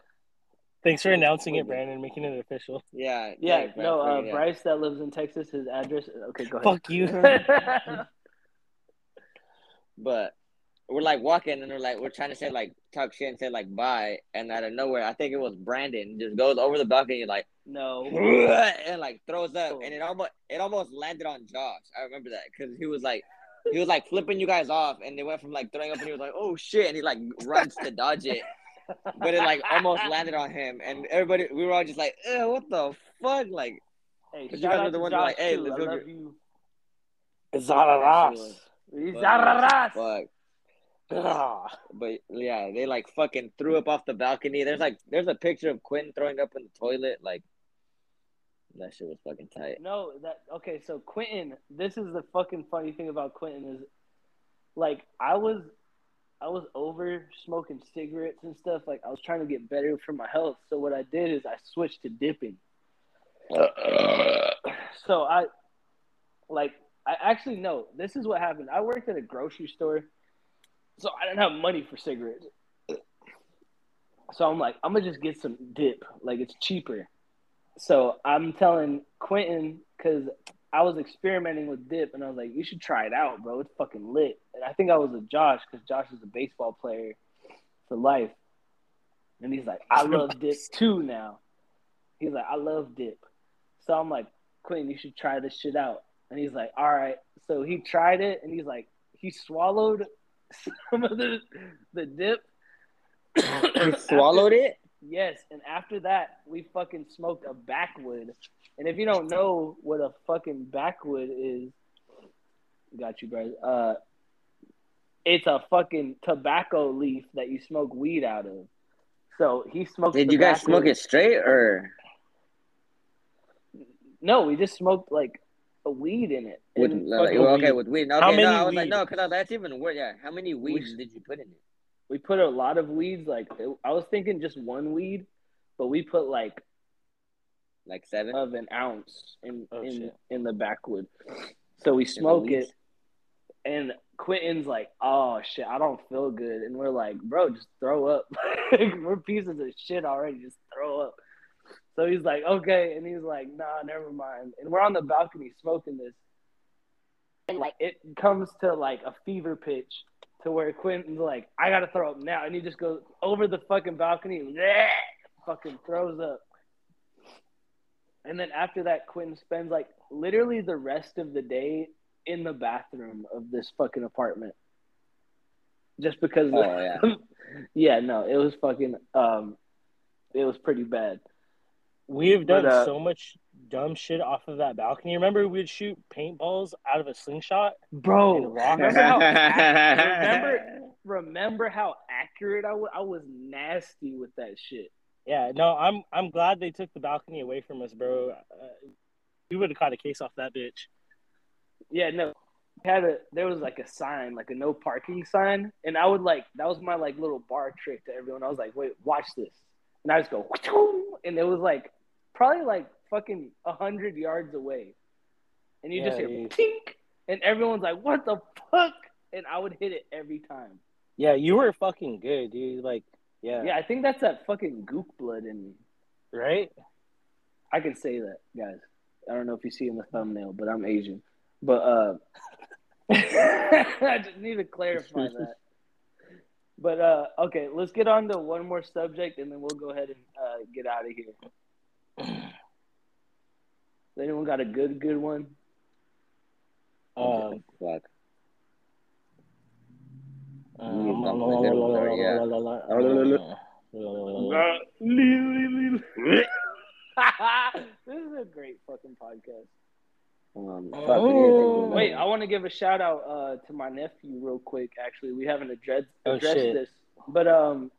Thanks for announcing it, Brandon, making it official. yeah, yeah, Bryce, no, uh, yeah. Bryce that lives in Texas, his address. Okay, go ahead. Fuck you. But we're like walking and we're like we're trying to say like talk shit and say like bye and out of nowhere I think it was Brandon just goes over the balcony like no. and like throws up and it almost it almost landed on Josh. I remember that because he was like he was like flipping you guys off and they went from like throwing up and he was like oh shit and he like runs to dodge it but it like almost landed on him and everybody we were all just like Ew, what the fuck like Hey, You guys out were the to ones Josh like, hey, let's I go love get- you. Zararas. Zararas. fuck Ah. But yeah, they like fucking threw up off the balcony. There's like there's a picture of Quinn throwing up in the toilet. Like that shit was fucking tight. No, that okay. So Quentin, this is the fucking funny thing about Quentin is, like, I was, I was over smoking cigarettes and stuff. Like, I was trying to get better for my health. So what I did is I switched to dipping. Uh-uh. So I, like, I actually no. This is what happened. I worked at a grocery store, so I didn't have money for cigarettes. So I'm like, I'm gonna just get some dip. Like it's cheaper. So I'm telling Quentin because I was experimenting with dip, and I was like, you should try it out, bro. It's fucking lit. And I think I was with Josh because Josh is a baseball player for life, and he's like, I love dip too now. He's like, I love dip. So I'm like, Quentin, you should try this shit out. And he's like, all right. So he tried it, and he's like, he swallowed some of the the dip. He swallowed it. Yes, and after that, we fucking smoked a backwood. And if you don't know what a fucking backwood is, got you, bro. Uh, it's a fucking tobacco leaf that you smoke weed out of. So he smoked. Did you guys smoke it straight or No, we just smoked like a weed in it. with like, fucking- okay with weed? Okay, How no, many I was like no, because that's even worse. Yeah, how many weeds We- did you put in it? We put a lot of weeds. Like I was thinking just one weed, but we put like Like seven. of an ounce in Oh, in shit. in the backwood. So we smoke it, and Quentin's like, "Oh shit, I don't feel good," and we're like, "Bro, just throw up. we're pieces of shit already. Just throw up." So he's like, "Okay," and he's like, "Nah, never mind." And we're on the balcony smoking this, and like it comes to like a fever pitch to where Quentin's like, "I gotta throw up now," and he just goes over the fucking balcony, and fucking throws up. And then after that, Quentin spends like literally the rest of the day in the bathroom of this fucking apartment. Just because Oh yeah. yeah, no, it was fucking um it was pretty bad. We have done But, uh, so much dumb shit off of that balcony. Remember, we'd shoot paintballs out of a slingshot. Bro, remember how remember remember how accurate I was? I was nasty with that shit. Yeah, no, I'm I'm glad they took the balcony away from us, bro. Uh, we would have caught a case off that bitch. Yeah, no. Had a there was like a sign, like a no parking sign, and I would like that was my like little bar trick to everyone. I was like, wait, watch this, and I just go, and it was like probably like fucking a hundred yards away, and you just Yeah, hear yeah. tink, and everyone's like, what the fuck, and I would hit it every time. Yeah, you were fucking good, dude. Like, yeah, Yeah, I think that's that fucking gook blood in me. right? I can say that, guys. I don't know if you see in the thumbnail, but I'm Asian. But uh I just need to clarify that. But uh okay, let's get on to one more subject and then we'll go ahead and uh, get out of here. Anyone got a good good one? Um, Fuck. um, Don't play that one, sorry, yeah. this is a great fucking podcast. Um, Oh. what do you think? Wait, I want to give a shout out uh, to my nephew real quick. Actually, we haven't addressed Oh, addressed shit. this, but um,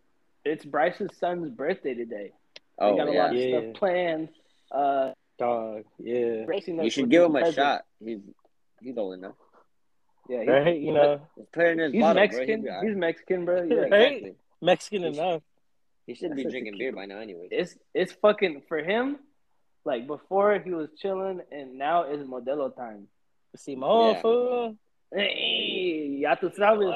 it's Bryce's son's birthday today. Oh, we got a yeah. lot of Yeah. stuff planned. Uh, Dog, yeah. racing You should give him a present. shot. He's he's old enough. Yeah, he- Right? You know, Just put it his he's bottle, Mexican. bro. He'll be all He's. Mexican, bro. Yeah, Yeah, Right? exactly. Mexican He's- enough. He should be drinking beer by now, anyway. it's it's fucking for him. Like before, he was chilling, and now it's Modelo time. Simón, Yeah. fool. Hey, ya tú sabes.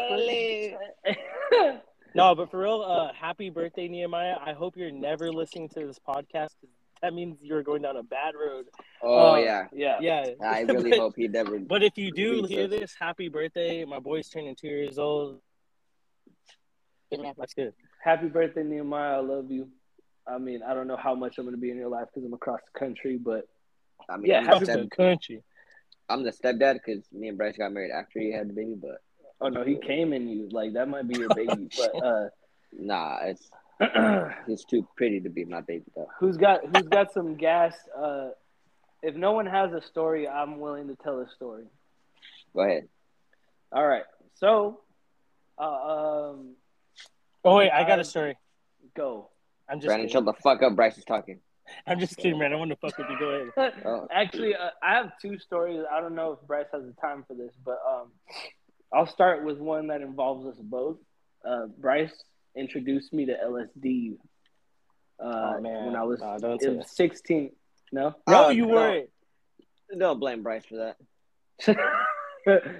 pues. No, but for real, uh, happy birthday, Nehemiah. I hope you're never listening to this podcast That means you're going down a bad road. Oh Uh, yeah. yeah. Yeah. I really but, hope he never. But if you do hear sis. this, happy birthday. My boy's turning two years old. That's good. Happy birthday, Nehemiah. I love you. I mean, I don't know how much I'm going to be in your life because I'm across the country, but I mean, Yeah, I'm, Across the the step, country. I'm the stepdad because me and Bryce got married after he had the baby. But oh no, he came in you. Like that might be your baby, but uh, nah, it's uh, he's too pretty to be my baby though. who's got who's got some gas? Uh, if no one has a story, I'm willing to tell a story. Go ahead. All right, so uh, um, Oh wait, I got a story. go. I'm just Brandon, kidding. shut the fuck up. Bryce is talking. I'm just kidding, man. I want to fuck with you. Go ahead. Oh. Actually, uh, I have two stories. I don't know if Bryce has the time for this, but um, I'll start with one that involves us both. Uh, Bryce introduced me to LSD uh, Oh, man. when I was, Nah, don't it say was 16. No? No, Oh, you no. weren't. Don't blame Bryce for that.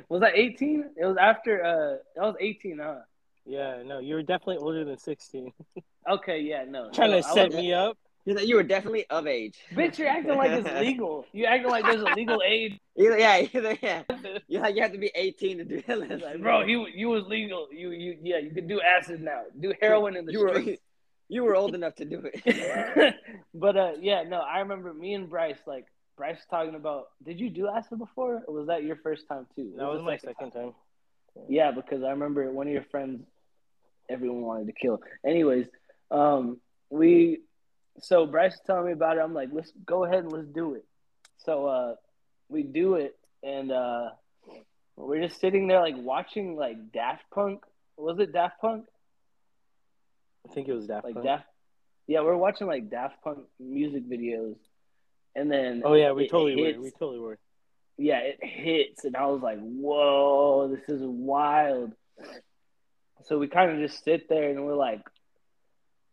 was I 18? It was after, uh, I was 18, huh? Yeah, no, you were definitely older than 16. Okay, yeah, no. Trying to I set was- me up. You know, you were definitely of age. Bitch, you're acting like it's legal. You acting like there's a legal age. Either, yeah, yeah. You have, you have to be 18 to do it. Like, bro, you you was legal. You you yeah, you could do acid now. Do heroin in the you were streets. you were old enough to do it. but uh, yeah, no, I remember me and Bryce, like Bryce was talking about. Did you do acid before, or was that your first time too? It That was the my second time. Yeah, because I remember one of your friends, everyone wanted to kill. Anyways, um, we, so Bryce was telling me about it. I'm like, let's go ahead and let's do it. So uh, we do it, and uh, we're just sitting there like watching like Daft Punk. Was it Daft Punk? I think it was Daft like Punk. Daft. Yeah, we're watching like Daft Punk music videos, and then Oh yeah, we totally hits- were. We totally were. yeah, it hits, and I was like, "Whoa, this is wild." So we kind of just sit there, and we're like,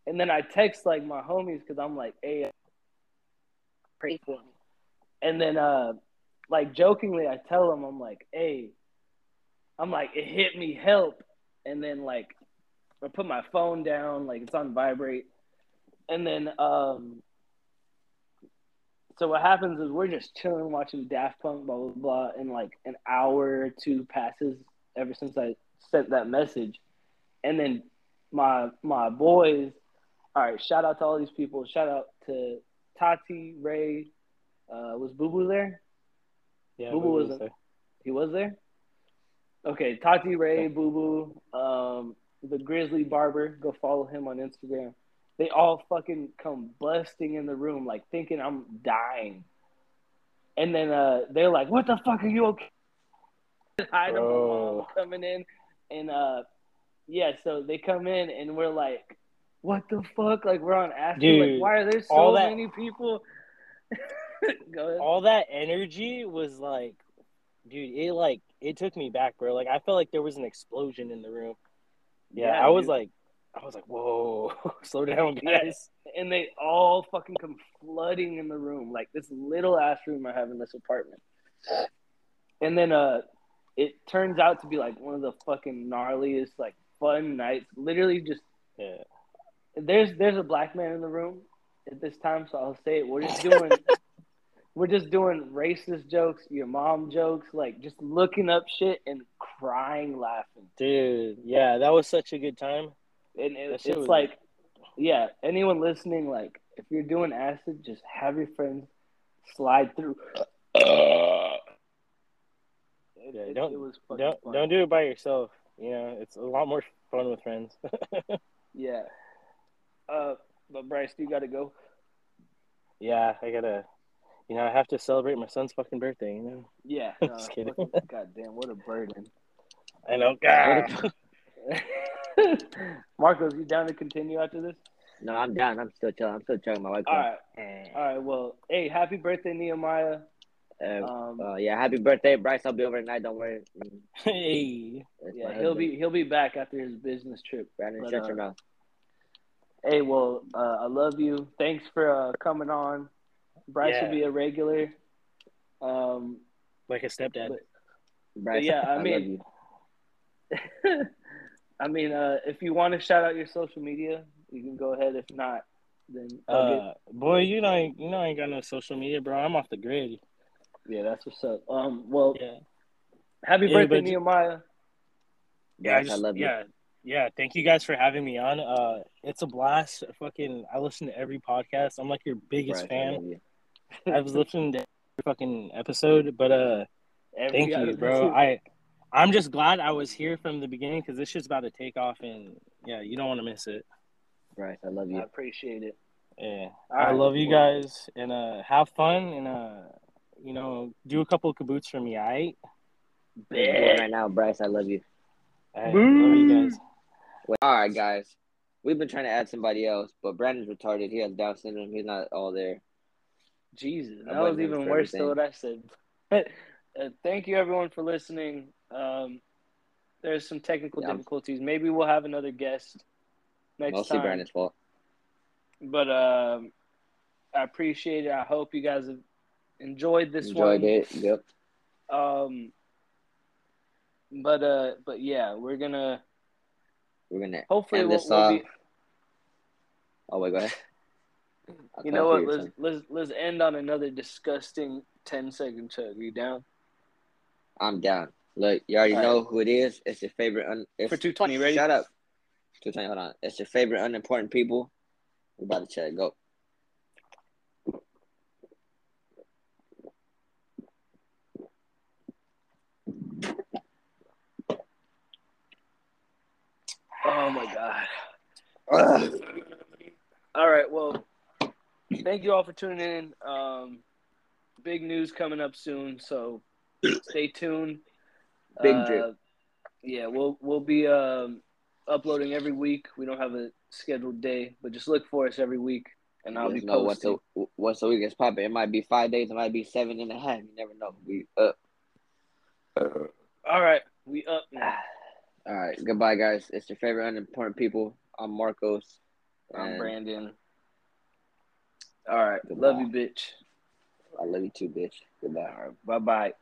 and then I text like my homies because I'm like, "Hey, pray for me," and then uh, like jokingly, I tell them, I'm like, "Hey," I'm like, "It hit me, help," and then like I put my phone down, like it's on vibrate, and then um. So what happens is we're just chilling, watching Daft Punk, blah blah blah, and like an hour or two passes ever since I sent that message, and then my my boys. All right, shout out to all these people. Shout out to Tati, Ray. Uh, was Boo Boo there? Yeah, Boo Boo was there. He was there. Okay, Tati, Ray, Boo Boo, um, the Grizzly Barber. Go follow him on Instagram. They all fucking come busting in the room, like thinking I'm dying. And then uh, they're like, "What the fuck are you okay?" Hide them, Bro. coming in, and uh, yeah, so they come in, and we're like, "What the fuck?" Like we're on acid. Dude, like, why are there so that- many people? All that energy was like, dude, it like it took me back, bro. Like I felt like there was an explosion in the room. Yeah, Yeah, I was dude. like, I was like, whoa, slow down, Yeah. guys. and they all fucking come flooding in the room, like this little ass room I have in this apartment. And then uh it turns out to be like one of the fucking gnarliest, like fun nights. Literally just Yeah. There's there's a black man in the room at this time, so I'll say it. We're just doing we're just doing racist jokes, your mom jokes, like just looking up shit and crying laughing. Dude, yeah, that was such a good time. And it, it's was- like, yeah, anyone listening, like, if you're doing acid, just have your friends slide through. It, Yeah, don't- it was Don't fun. don't do it by yourself. You know, it's a lot more fun with friends. Yeah. Uh, but Bryce, you got to go. yeah, I gotta. You know, I have to celebrate my son's fucking birthday. You know. Yeah. Just kidding. fucking- God damn, what a burden. I know. God. Marcos, you down to continue after this? No, I'm down. I'm still chilling. I'm still chilling my wife. All right. All right. Well, hey, happy birthday, Nehemiah. Uh, Um, uh, yeah, happy birthday, Bryce. I'll be over tonight. Don't worry. Hey. that's yeah, he'll husband. be he'll be back after his business trip. Brandon, but, shut uh, your mouth. Hey, well, uh, I love you. Thanks for uh, coming on. Bryce Yeah. will be a regular. Um, Like a stepdad. Bryce, yeah, I love mean- you. I mean, uh, if you want to shout out your social media, you can go ahead. If not, then I'll get- Uh, boy, you know, I- you know, I ain't got no social media, bro. I'm off the grid. yeah, that's what's up. Um, well, Yeah. happy Yeah, birthday, but- Nehemiah. Yeah, I Bryce, I love you. yeah, yeah. Thank you guys for having me on. Uh, it's a blast. Fucking, I listen to every podcast. I'm like your biggest Bryce, I fan. love you. I was listening to every fucking episode, but uh, Every thank you, bro. I, I'm just glad I was here from the beginning because this shit's about to take off, and yeah, you don't want to miss it. Bryce, I love you. I appreciate it. Yeah, All I right, love you well- guys, and uh, have fun, and uh, you know, do a couple of kaboots for me, alright? I'm doing right now, Bryce. I love you. Alright, love you guys. All right, guys. We've been trying to add somebody else, but Brandon's retarded. He has Down syndrome. He's not all there. Jesus, that was even worse than what I said. Uh, thank you, everyone, for listening. Um, there's some technical Yeah. difficulties. Maybe we'll have another guest next time. Mostly. Brandon's fault. But um, I appreciate it. I hope you guys have enjoyed this Enjoyed one. Enjoyed it. Yep. Um, but uh, but yeah, we're gonna We're gonna hopefully end we'll, this we'll be. Oh wait, go ahead. I'll You know what? Let's let's let's end on another disgusting 10 second chug. You down I'm down. Look, you already All know who it is. It's your favorite. Un- it's, for 220? Ready? Shut up. Two twenty. Hold on. It's your favorite unimportant people. We're about to check. Go. Oh my god. All right. Well, thank you all for tuning in. Um, big news coming up soon, so stay tuned. Big Uh, drip. Yeah, we'll we'll be um, uploading every week. We don't have a scheduled day, but just look for us every week, and I'll Just be know posting. a once a week it's popping. It might be five days. It might be seven and a half. You never know. We up. All right, we up now. All right. Goodbye, guys. It's your favorite unimportant people. I'm Marcos. I'm and Brandon. All right, Goodbye. love you, bitch. I love you too, bitch. Goodbye. All right, bye bye.